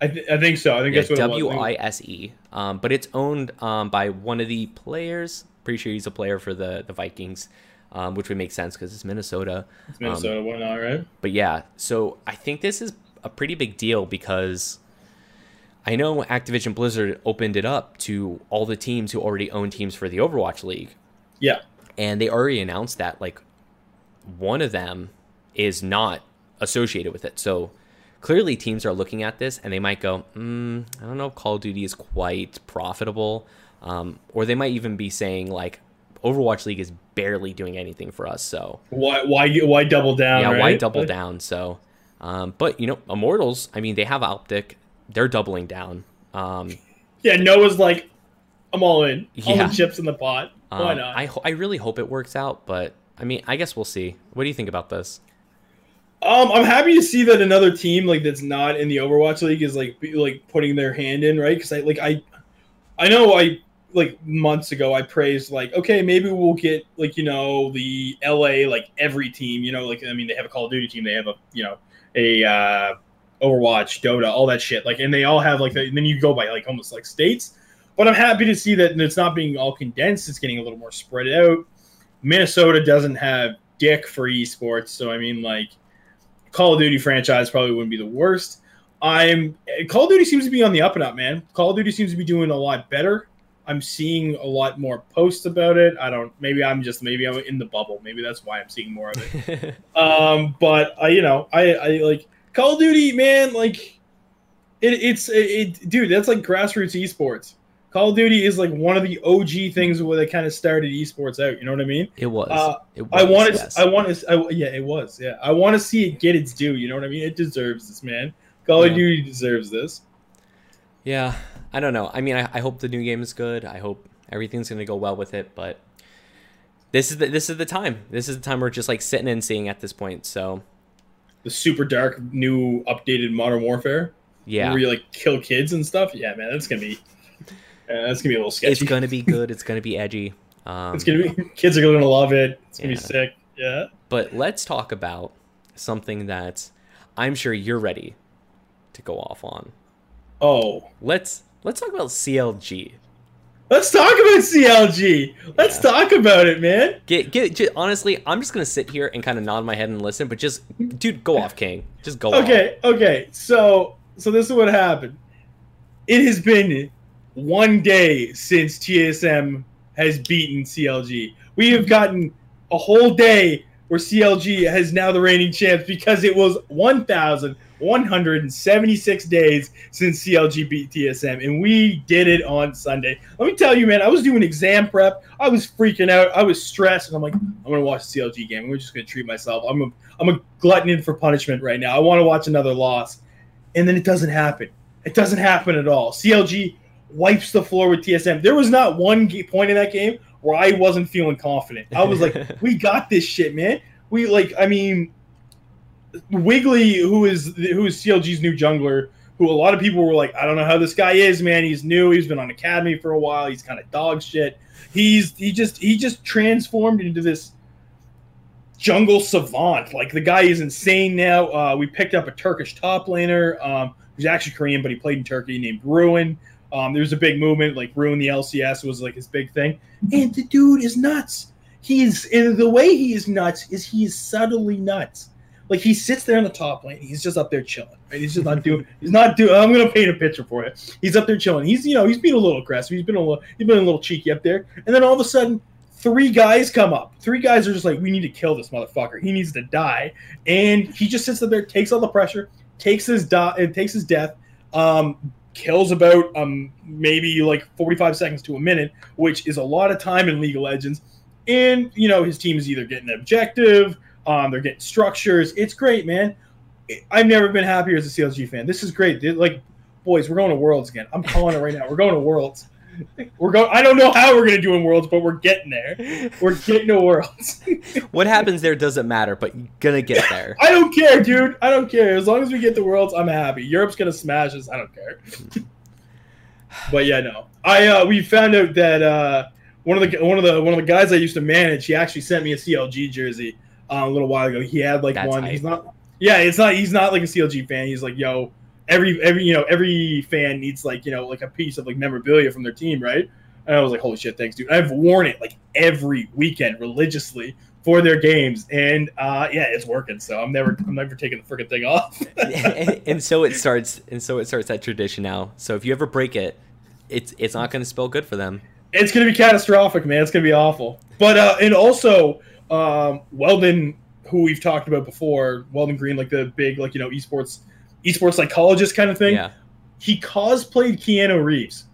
I, th- I think so. I think yeah, that's what W I S E. Um, but it's owned um, by one of the players. Pretty sure he's a player for the the Vikings, um, which would make sense because it's Minnesota. It's Minnesota. Um, why not, right? But yeah, so I think this is a pretty big deal because I know Activision Blizzard opened it up to all the teams who already own teams for the Overwatch League. Yeah, and they already announced that like one of them is not associated with it. So clearly teams are looking at this and they might go, mm, I don't know if Call of Duty is quite profitable. Um, or they might even be saying like Overwatch League is barely doing anything for us. So why why why double down? Yeah, right? why double down? So, um, but you know, Immortals. I mean, they have Optic. They're doubling down. Um, yeah, Noah's like, I'm all in. All yeah. the chips in the pot. Why um, not? I I really hope it works out, but I mean, I guess we'll see. What do you think about this? Um, I'm happy to see that another team like that's not in the Overwatch League is like be, like putting their hand in, right? Because I like I, I know I like months ago I praised like okay maybe we'll get like you know the LA like every team you know like I mean they have a Call of Duty team they have a you know a uh, Overwatch Dota all that shit like and they all have like the, and then you go by like almost like states but I'm happy to see that it's not being all condensed it's getting a little more spread out. Minnesota doesn't have dick for esports so I mean like Call of Duty franchise probably wouldn't be the worst. I'm Call of Duty seems to be on the up and up, man. Call of Duty seems to be doing a lot better. I'm seeing a lot more posts about it. I don't. Maybe I'm just maybe I'm in the bubble. Maybe that's why I'm seeing more of it. um, but I, you know, I, I like Call of Duty, man. Like, it, it's it, it, dude. That's like grassroots esports. Call of Duty is like one of the OG things where they kind of started esports out. You know what I mean? It was. Uh, it was I want to. Yes. I want to. Yeah, it was. Yeah, I want to see it get its due. You know what I mean? It deserves this, man. Call yeah. of Duty deserves this. Yeah, I don't know. I mean, I, I hope the new game is good. I hope everything's going to go well with it. But this is the this is the time. This is the time we're just like sitting and seeing at this point. So the super dark new updated Modern Warfare. Yeah, where you like kill kids and stuff. Yeah, man, that's gonna be yeah, that's gonna be a little sketchy. It's gonna be good. It's gonna be edgy. Um, it's gonna be kids are gonna love it. It's gonna yeah. be sick. Yeah. But let's talk about something that I'm sure you're ready to go off on. Oh. Let's let's talk about CLG. Let's talk about CLG. Let's yeah. talk about it, man. Get get just, honestly, I'm just gonna sit here and kind of nod my head and listen, but just dude, go off, King. Just go. Off. Okay, off. okay. So so this is what happened. It has been one day since TSM has beaten CLG. We have gotten a whole day where CLG has now the reigning champs because it was 1,176 days since CLG beat TSM, and we did it on Sunday. Let me tell you, man, I was doing exam prep. I was freaking out. I was stressed, and I'm like, I'm gonna watch the CLG game. I'm just gonna treat myself. I'm a, I'm a glutton in for punishment right now. I want to watch another loss, and then it doesn't happen. It doesn't happen at all. CLG wipes the floor with TSM. There was not one point in that game where I wasn't feeling confident. I was like, we got this shit, man. We like, I mean, Wiggily, who is who is CLG's new jungler, who a lot of people were like, I don't know how this guy is, man. He's new. He's been on academy for a while. He's kind of dog shit. He's he just he just transformed into this jungle savant. Like the guy is insane now. Uh, we picked up a Turkish top laner um, who's actually Korean, but he played in Turkey, named Ruin. Um, there was a big movement, like ruin the LCS was like his big thing, and the dude is nuts. He's and the way he is nuts is he is subtly nuts. Like he sits there in the top lane, he's just up there chilling. Right? He's just not doing. He's not doing. I'm gonna paint a picture for you. He's up there chilling. He's you know he's being a little aggressive. He's been a little. He's been a little cheeky up there, and then all of a sudden three guys come up. Three guys are just like, we need to kill this motherfucker. He needs to die. And he just sits up there, takes all the pressure, takes his die, and takes his death, um, kills about um maybe like 45 seconds to a minute, which is a lot of time in League of Legends. And you know his team is either getting objective, um, they're getting structures. It's great, man. I've never been happier as a CLG fan. This is great. Like, boys, we're going to Worlds again. I'm calling it right now. We're going to Worlds. We're going. I don't know how we're going to do in Worlds, but we're getting there. We're getting to Worlds. what happens there doesn't matter, but you're gonna get there. I don't care, dude. I don't care. As long as we get the Worlds, I'm happy. Europe's gonna smash us. I don't care. but yeah, no. I uh, we found out that uh, one of the one of the one of the guys I used to manage, he actually sent me a CLG jersey uh, a little while ago. He had like That's one. Hype. He's not. Yeah, it's not. He's not like a CLG fan. He's like, yo, every every you know every fan needs like you know like a piece of like memorabilia from their team, right? And I was like, holy shit, thanks, dude. I've worn it like every weekend religiously for their games, and uh, yeah, it's working. So I'm never I'm never taking the freaking thing off. and, and so it starts, and so it starts that tradition now. So if you ever break it, it's it's not going to spell good for them. It's going to be catastrophic, man. It's going to be awful. But uh, and also um, Weldon, who we've talked about before, Weldon Green, like the big like you know esports esports psychologist kind of thing. Yeah. He cosplayed Keanu Reeves.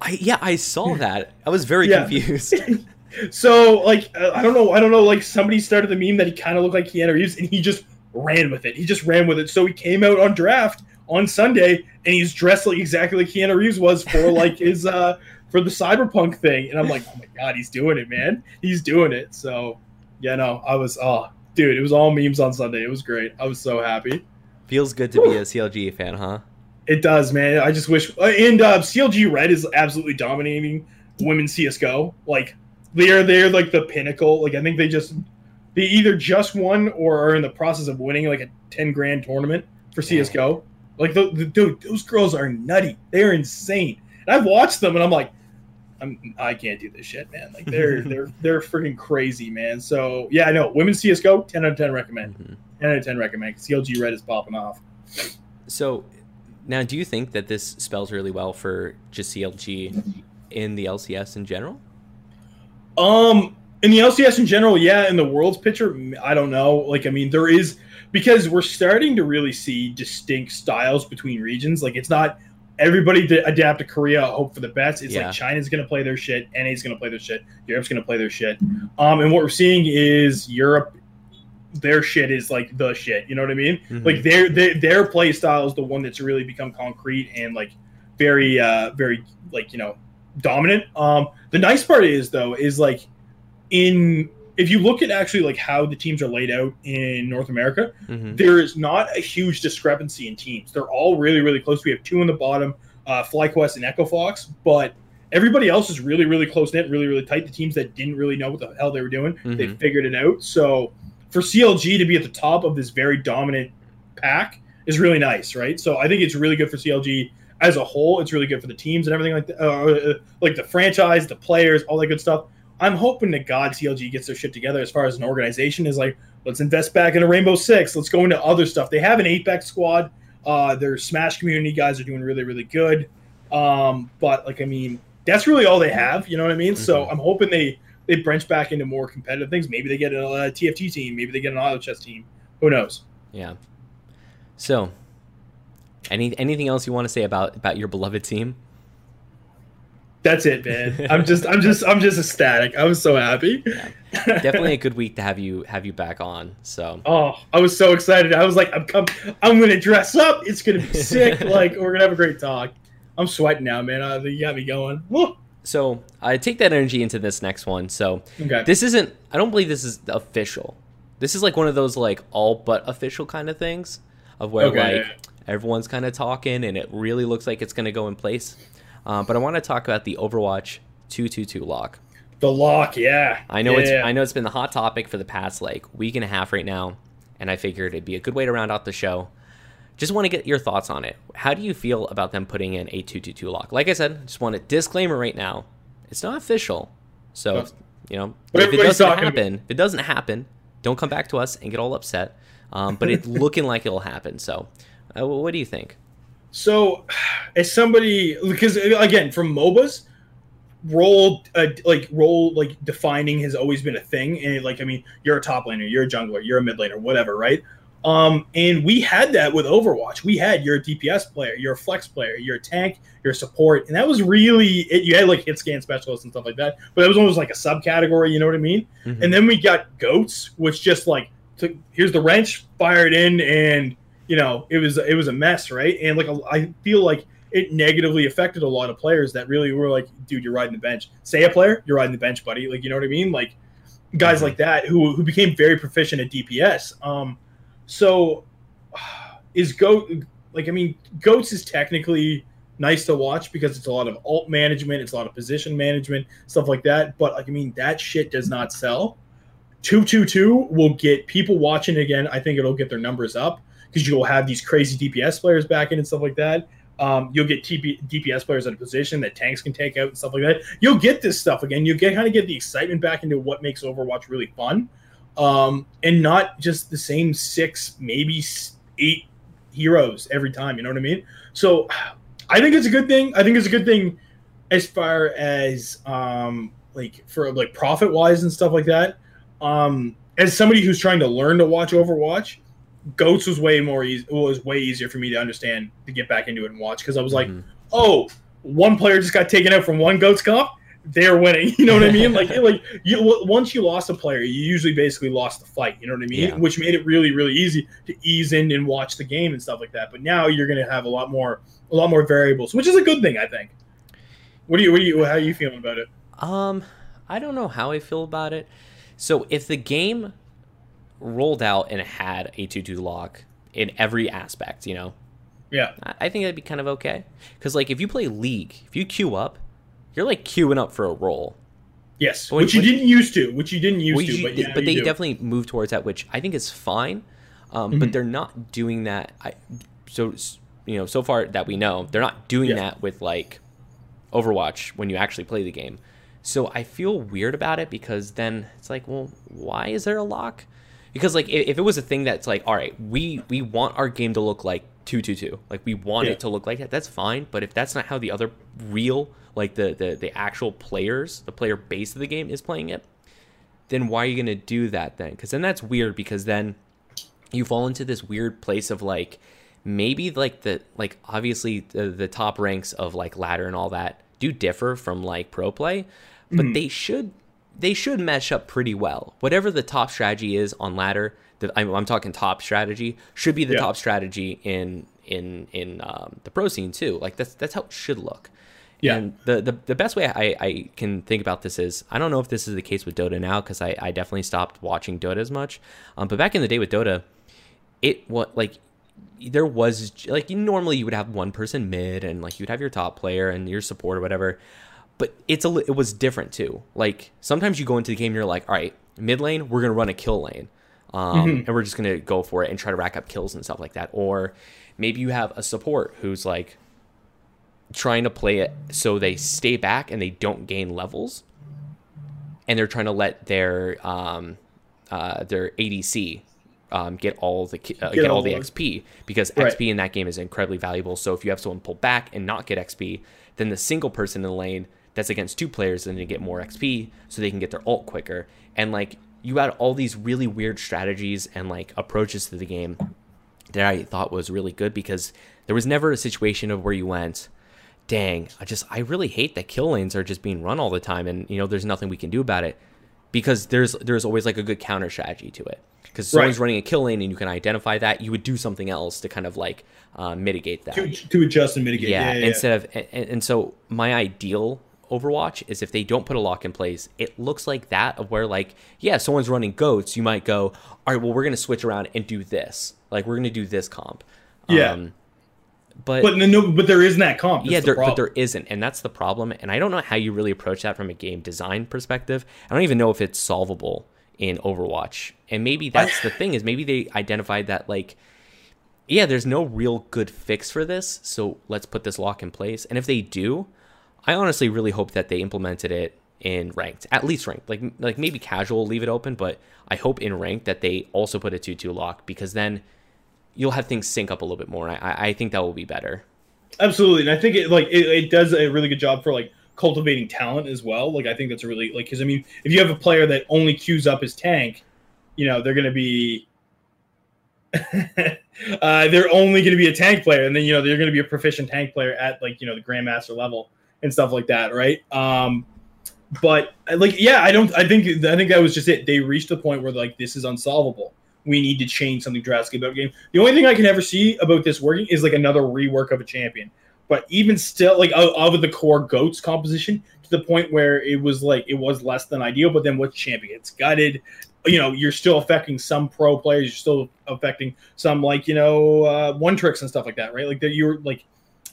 I yeah, I saw that. I was very yeah. confused. so like uh, I don't know, I don't know. Like somebody started the meme that he kind of looked like Keanu Reeves, and he just ran with it. He just ran with it. So he came out on draft on Sunday, and he's dressed like exactly like Keanu Reeves was for like his uh for the cyberpunk thing. And I'm like, oh my god, he's doing it, man. He's doing it. So yeah, no, I was oh dude, it was all memes on Sunday. It was great. I was so happy. Feels good to be a CLG fan, huh? It does, man. I just wish. And uh, CLG Red is absolutely dominating women's CS:GO. Like they're they're like the pinnacle. Like I think they just they either just won or are in the process of winning like a ten grand tournament for CS:GO. Like the, the dude, those girls are nutty. They're insane. And I've watched them, and I'm like, I'm I can't do this shit, man. Like they're they're they're freaking crazy, man. So yeah, I know women's CS:GO, ten out of ten recommend. Mm-hmm. Ten out of ten recommend. CLG Red is popping off. So now, do you think that this spells really well for just CLG in the LCS in general? Um, in the LCS in general, yeah. In the world's picture, I don't know. Like, I mean, there is because we're starting to really see distinct styles between regions. Like, it's not everybody to adapt to Korea, hope for the best. It's yeah. like China's going to play their shit, NA's going to play their shit, Europe's going to play their shit. Um, and what we're seeing is Europe, their shit is like the shit. You know what I mean? Mm-hmm. Like their, their their play style is the one that's really become concrete and like very uh very like you know dominant. Um, the nice part is though is like in if you look at actually like how the teams are laid out in North America, mm-hmm. there is not a huge discrepancy in teams. They're all really, really close. We have two in the bottom, uh, FlyQuest and Echo Fox, but everybody else is really, really close knit, really, really tight. The teams that didn't really know what the hell they were doing, mm-hmm. they figured it out. So for CLG to be at the top of this very dominant pack is really nice, right? So I think it's really good for CLG as a whole. It's really good for the teams and everything like that, uh, uh, like the franchise, the players, all that good stuff. I'm hoping that God CLG gets their shit together as far as an organization is like, let's invest back into Rainbow Six. Let's go into other stuff. They have an eight back squad. Uh, their Smash community guys are doing really, really good. Um, but like, I mean, that's really all they have. You know what I mean? Mm-hmm. So I'm hoping they they branch back into more competitive things. Maybe they get a, a TFT team. Maybe they get an auto chess team. Who knows? Yeah. So, any anything else you want to say about about your beloved team? that's it, man. I'm just, I'm just, I'm just ecstatic. I was so happy. Yeah. Definitely a good week to have you have you back on. So. Oh, I was so excited. I was like, I'm come, I'm gonna dress up. It's gonna be sick. like we're gonna have a great talk. I'm sweating now, man. Uh, you got me going. Woo. So I take that energy into this next one. So okay. this isn't. I don't believe this is official. This is like one of those like all but official kind of things, of where okay. like everyone's kind of talking and it really looks like it's gonna go in place. Uh, but I want to talk about the Overwatch 222 lock. The lock, yeah. I know yeah, it's yeah. I know it's been the hot topic for the past like week and a half right now, and I figured it'd be a good way to round out the show. Just want to get your thoughts on it. How do you feel about them putting in a 222 lock? Like I said, just want a disclaimer right now. It's not official. So, no. you know, if it doesn't happen, if it doesn't happen, don't come back to us and get all upset. Um, but it's looking like it'll happen. So, uh, what do you think? So, as somebody, because again, from MOBAs, role uh, like role like defining has always been a thing. And like, I mean, you're a top laner, you're a jungler, you're a mid laner, whatever, right? Um, and we had that with Overwatch. We had your DPS player, your flex player, your tank, your support, and that was really it. You had like hit scan specialists and stuff like that, but that was almost like a subcategory. You know what I mean? Mm-hmm. And then we got goats, which just like took, here's the wrench, fired in, and you know it was it was a mess, right? And like I feel like it negatively affected a lot of players that really were like, dude, you're riding the bench. Say a player, you're riding the bench, buddy. Like you know what I mean? Like guys mm-hmm. like that who who became very proficient at DPS. Um, so is goat like I mean, goats is technically nice to watch because it's a lot of ult management, it's a lot of position management, stuff like that. But like I mean, that shit does not sell. Two two two will get people watching again. I think it'll get their numbers up because you'll have these crazy DPS players back in and stuff like that. Um, you'll get TP, DPS players at a position that tanks can take out and stuff like that. You'll get this stuff again. You'll get kind of get the excitement back into what makes Overwatch really fun, um, and not just the same six, maybe eight heroes every time. You know what I mean? So, I think it's a good thing. I think it's a good thing as far as um, like for like profit wise and stuff like that. Um, as somebody who's trying to learn to watch Overwatch, Goats was way more easy. Was way easier for me to understand to get back into it and watch because I was like, mm-hmm. oh, one player just got taken out from one Goats comp. They're winning. You know what I mean? like, like you once you lost a player, you usually basically lost the fight. You know what I mean? Yeah. Which made it really, really easy to ease in and watch the game and stuff like that. But now you're going to have a lot more, a lot more variables, which is a good thing, I think. What do you, what do you, how are you feeling about it? Um, I don't know how I feel about it. So if the game rolled out and had a 2-2 lock in every aspect, you know. Yeah. I think that'd be kind of okay. Because, like, if you play League, if you queue up, you're, like, queuing up for a role. Yes, which you didn't used to, which you didn't used to, but, yeah, but they do. definitely move towards that, which I think is fine. Um, mm-hmm. But they're not doing that. I, so, you know, so far that we know, they're not doing yeah. that with, like, Overwatch when you actually play the game. So I feel weird about it because then it's like, well, why is there a lock? because like if it was a thing that's like all right we we want our game to look like 222 like we want yeah. it to look like that that's fine but if that's not how the other real like the, the the actual players the player base of the game is playing it then why are you going to do that then because then that's weird because then you fall into this weird place of like maybe like the like obviously the, the top ranks of like ladder and all that do differ from like pro play but mm-hmm. they should they should mesh up pretty well. Whatever the top strategy is on ladder, the, I'm, I'm, talking top strategy, should be the yeah. top strategy in in in um, the pro scene too. Like that's that's how it should look. Yeah. And the, the, the best way I, I can think about this is I don't know if this is the case with Dota now because I, I definitely stopped watching Dota as much. Um, but back in the day with Dota, it what like there was like normally you would have one person mid and like you'd have your top player and your support or whatever but it's a it was different too. Like sometimes you go into the game and you're like, all right, mid lane, we're gonna run a kill lane, um, mm-hmm. and we're just gonna go for it and try to rack up kills and stuff like that. Or maybe you have a support who's like trying to play it so they stay back and they don't gain levels, and they're trying to let their um, uh, their ADC um, get all the uh, get, get, all the XP because right. XP in that game is incredibly valuable. So if you have someone pull back and not get XP, then the single person in the lane that's against two players and they get more XP so they can get their ult quicker. And like you had all these really weird strategies and like approaches to the game that I thought was really good because there was never a situation of where you went, dang, I just I really hate that kill lanes are just being run all the time and you know there's nothing we can do about it because there's there's always like a good counter strategy to it because someone's right. running a kill lane and you can identify that you would do something else to kind of like uh, mitigate that to, to adjust and mitigate yeah, yeah, yeah instead yeah. of and, and, so my ideal Overwatch is if they don't put a lock in place, it looks like that of where like yeah, someone's running goats, you might go, all right, well we're gonna switch around and do this, like we're gonna do this comp. Yeah. Um, but but no, but there isn't that comp. That's yeah, the there, but there isn't, and that's the problem. And I don't know how you really approach that from a game design perspective. I don't even know if it's solvable in Overwatch. And maybe that's I, the thing is maybe they identified that like yeah, there's no real good fix for this, so let's put this lock in place. And if they do, I honestly really hope that they implemented it in ranked, at least ranked. Like like maybe casual, leave it open, but I hope in ranked that they also put a two two lock because then you'll have things sync up a little bit more. I I think that will be better. Absolutely, and I think it like it, it does a really good job for like cultivating talent as well. Like I think that's really like because I mean if you have a player that only queues up his tank, you know they're going to be uh, they're only going to be a tank player, and then you know they're going to be a proficient tank player at like you know the grandmaster level and stuff like that, right? Um, but like, yeah, I don't. I think I think that was just it. They reached the point where like this is unsolvable. We need to change something drastically about the game. The only thing I can ever see about this working is like another rework of a champion. But even still, like out of the core goats composition, to the point where it was like it was less than ideal. But then with champion, it's gutted you know you're still affecting some pro players you're still affecting some like you know uh, one tricks and stuff like that right like that you're like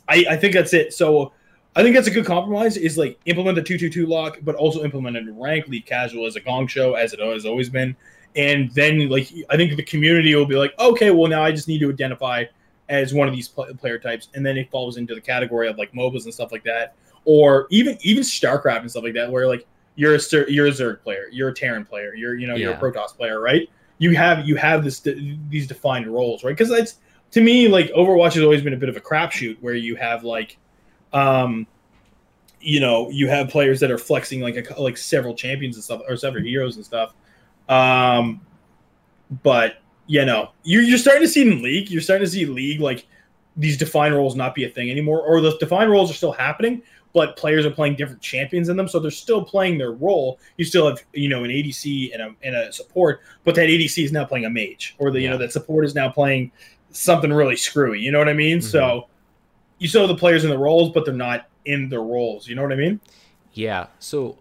I, I think that's it so i think that's a good compromise is like implement the 222 lock but also implement a rank casual as a gong show as it has always been and then like i think the community will be like okay well now i just need to identify as one of these player types and then it falls into the category of like mobas and stuff like that or even even starcraft and stuff like that where like you're a you're a Zerg player, you're a Terran player, you're you know yeah. you're a Protoss player, right? You have you have this these defined roles, right? Because it's to me like Overwatch has always been a bit of a crapshoot where you have like, um, you know, you have players that are flexing like a, like several champions and stuff or several heroes and stuff. Um, but you know, you're you're starting to see in League, you're starting to see League like these defined roles not be a thing anymore, or the defined roles are still happening, but players are playing different champions in them, so they're still playing their role. You still have you know an ADC and a, and a support, but that ADC is now playing a mage, or the yeah. you know that support is now playing something really screwy. You know what I mean? Mm-hmm. So you still have the players in the roles, but they're not in their roles. You know what I mean? Yeah. So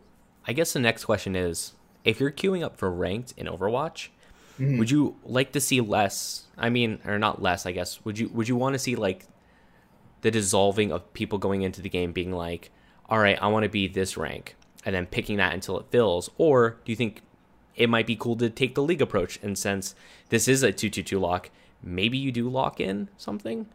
I guess the next question is, if you're queuing up for ranked in Overwatch. Mm-hmm. Would you like to see less? I mean, or not less, I guess. Would you would you want to see like the dissolving of people going into the game being like, all right, I want to be this rank, and then picking that until it fills? Or do you think it might be cool to take the league approach? And since this is a 222 lock, maybe you do lock in something?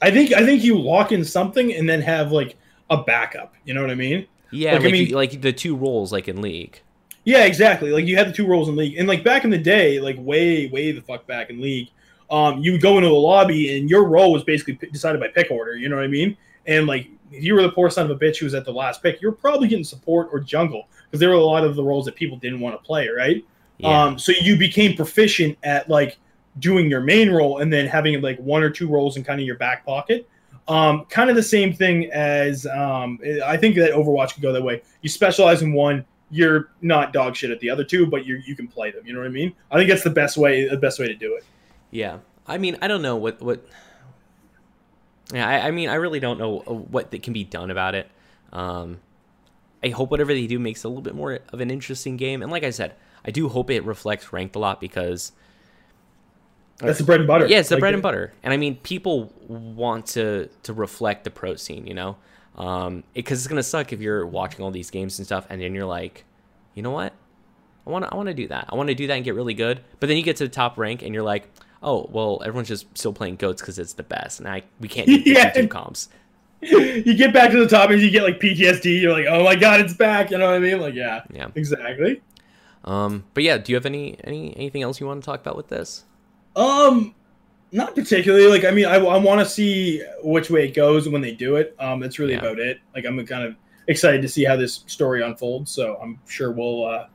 I think I think you lock in something and then have like a backup. You know what I mean? Yeah, like, like I mean, you, like the two roles like in league. Yeah, exactly. Like you had the two roles in league, and like back in the day, like way, way the fuck back in league, um, you would go into the lobby and your role was basically decided by pick order. You know what I mean? And like, if you were the poor son of a bitch who was at the last pick, you're probably getting support or jungle because there were a lot of the roles that people didn't want to play, right? Yeah. Um, so you became proficient at like doing your main role and then having like one or two roles in kind of your back pocket. Um, kind of the same thing as um, I think that Overwatch could go that way. You specialize in one, you're not dog shit at the other two, but you you can play them. You know what I mean? I think that's the best way the best way to do it. Yeah, I mean, I don't know what what. Yeah, I, I mean, I really don't know what that can be done about it. Um, I hope whatever they do makes it a little bit more of an interesting game. And like I said, I do hope it reflects ranked a lot because that's the bread and butter. Yeah, it's the like bread and butter. And I mean, people want to to reflect the pro scene, you know, because um, it, it's gonna suck if you're watching all these games and stuff, and then you're like, you know what, I want to I want to do that. I want to do that and get really good. But then you get to the top rank, and you're like, oh well, everyone's just still playing goats because it's the best, and I we can't do yeah. two comps. you get back to the top and you get like PTSD. You're like, oh my god, it's back. You know what I mean? Like, yeah, yeah, exactly. Um, but yeah, do you have any any anything else you want to talk about with this? Um, not particularly. Like, I mean, I, I want to see which way it goes when they do it. Um, that's really yeah. about it. Like, I'm kind of excited to see how this story unfolds. So I'm sure we'll uh,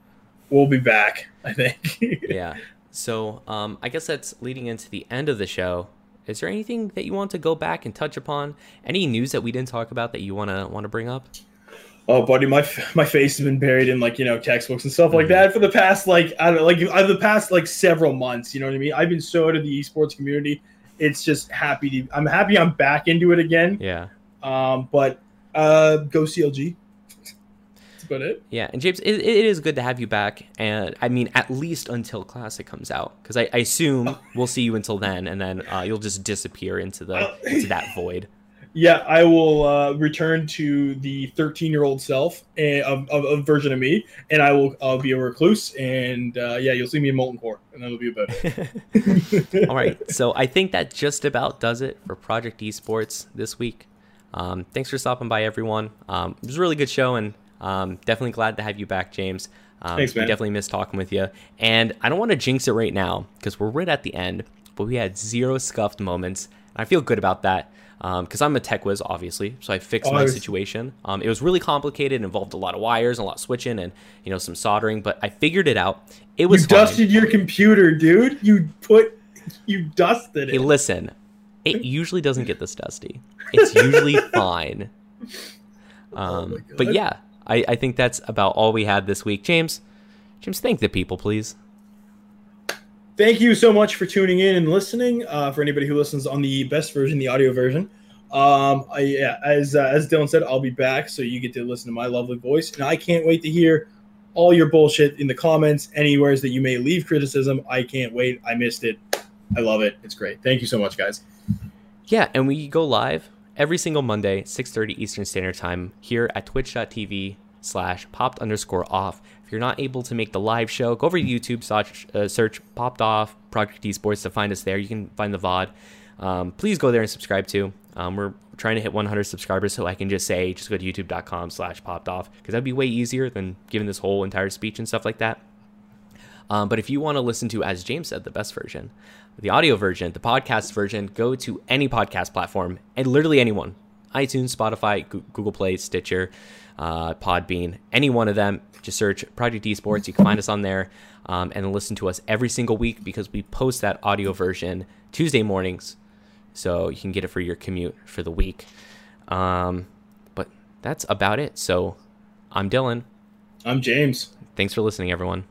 we'll be back. I think. yeah. So um, I guess that's leading into the end of the show. Is there anything that you want to go back and touch upon? Any news that we didn't talk about that you wanna want to bring up? Oh, buddy, my my face has been buried in like you know textbooks and stuff mm-hmm. like that for the past like I don't know, like uh, the past like several months. You know what I mean? I've been so out of the esports community. It's just happy to. I'm happy I'm back into it again. Yeah. Um, but uh, go CLG that's about it. Yeah, and James, it, it is good to have you back, and I mean, at least until Classic comes out, because I, I, assume oh. we'll see you until then, and then uh, you'll just disappear into the into that void. Yeah, I will uh, return to the 13 year old self of, of, of, version of me, and I will I'll be a recluse, and uh, yeah, you'll see me in Molten Core, and that'll be about it. All right, so I think that just about does it for Project Esports this week. Um, thanks for stopping by, everyone. Um, it was a really good show, and um, definitely glad to have you back, James. Um, Thanks, man. We definitely missed talking with you. And I don't want to jinx it right now because we're right at the end, but we had zero scuffed moments. I feel good about that because um, I'm a tech whiz, obviously. So I fixed oh, my situation. Um, it was really complicated, involved a lot of wires, a lot of switching, and you know some soldering. But I figured it out. It was. You dusted your computer, dude. You put you dusted it. Hey, listen, it usually doesn't get this dusty. It's usually fine. Um, oh but yeah, I, I think that's about all we had this week. James, James, thank the people, please. Thank you so much for tuning in and listening. Uh, for anybody who listens on the best version, the audio version. Um, I, yeah, as uh, as Dylan said, I'll be back, so you get to listen to my lovely voice, and I can't wait to hear all your bullshit in the comments, anywhere that you may leave criticism. I can't wait. I missed it. I love it. It's great. Thank you so much, guys. Yeah, and we go live every single Monday, 6.30 Eastern Standard Time here at twitch.tv slash popped underscore off. If you're not able to make the live show, go over to YouTube, search, uh, search popped off Project Esports to find us there. You can find the VOD. Um, please go there and subscribe to. Um, we're trying to hit 100 subscribers so I can just say, just go to youtube.com slash popped off because that'd be way easier than giving this whole entire speech and stuff like that. Um, but if you want to listen to, as James said, the best version, the audio version, the podcast version, go to any podcast platform and literally anyone iTunes, Spotify, Google Play, Stitcher, uh, Podbean, any one of them. Just search Project Esports. You can find us on there um, and listen to us every single week because we post that audio version Tuesday mornings. So you can get it for your commute for the week. Um, but that's about it. So I'm Dylan. I'm James. Thanks for listening, everyone.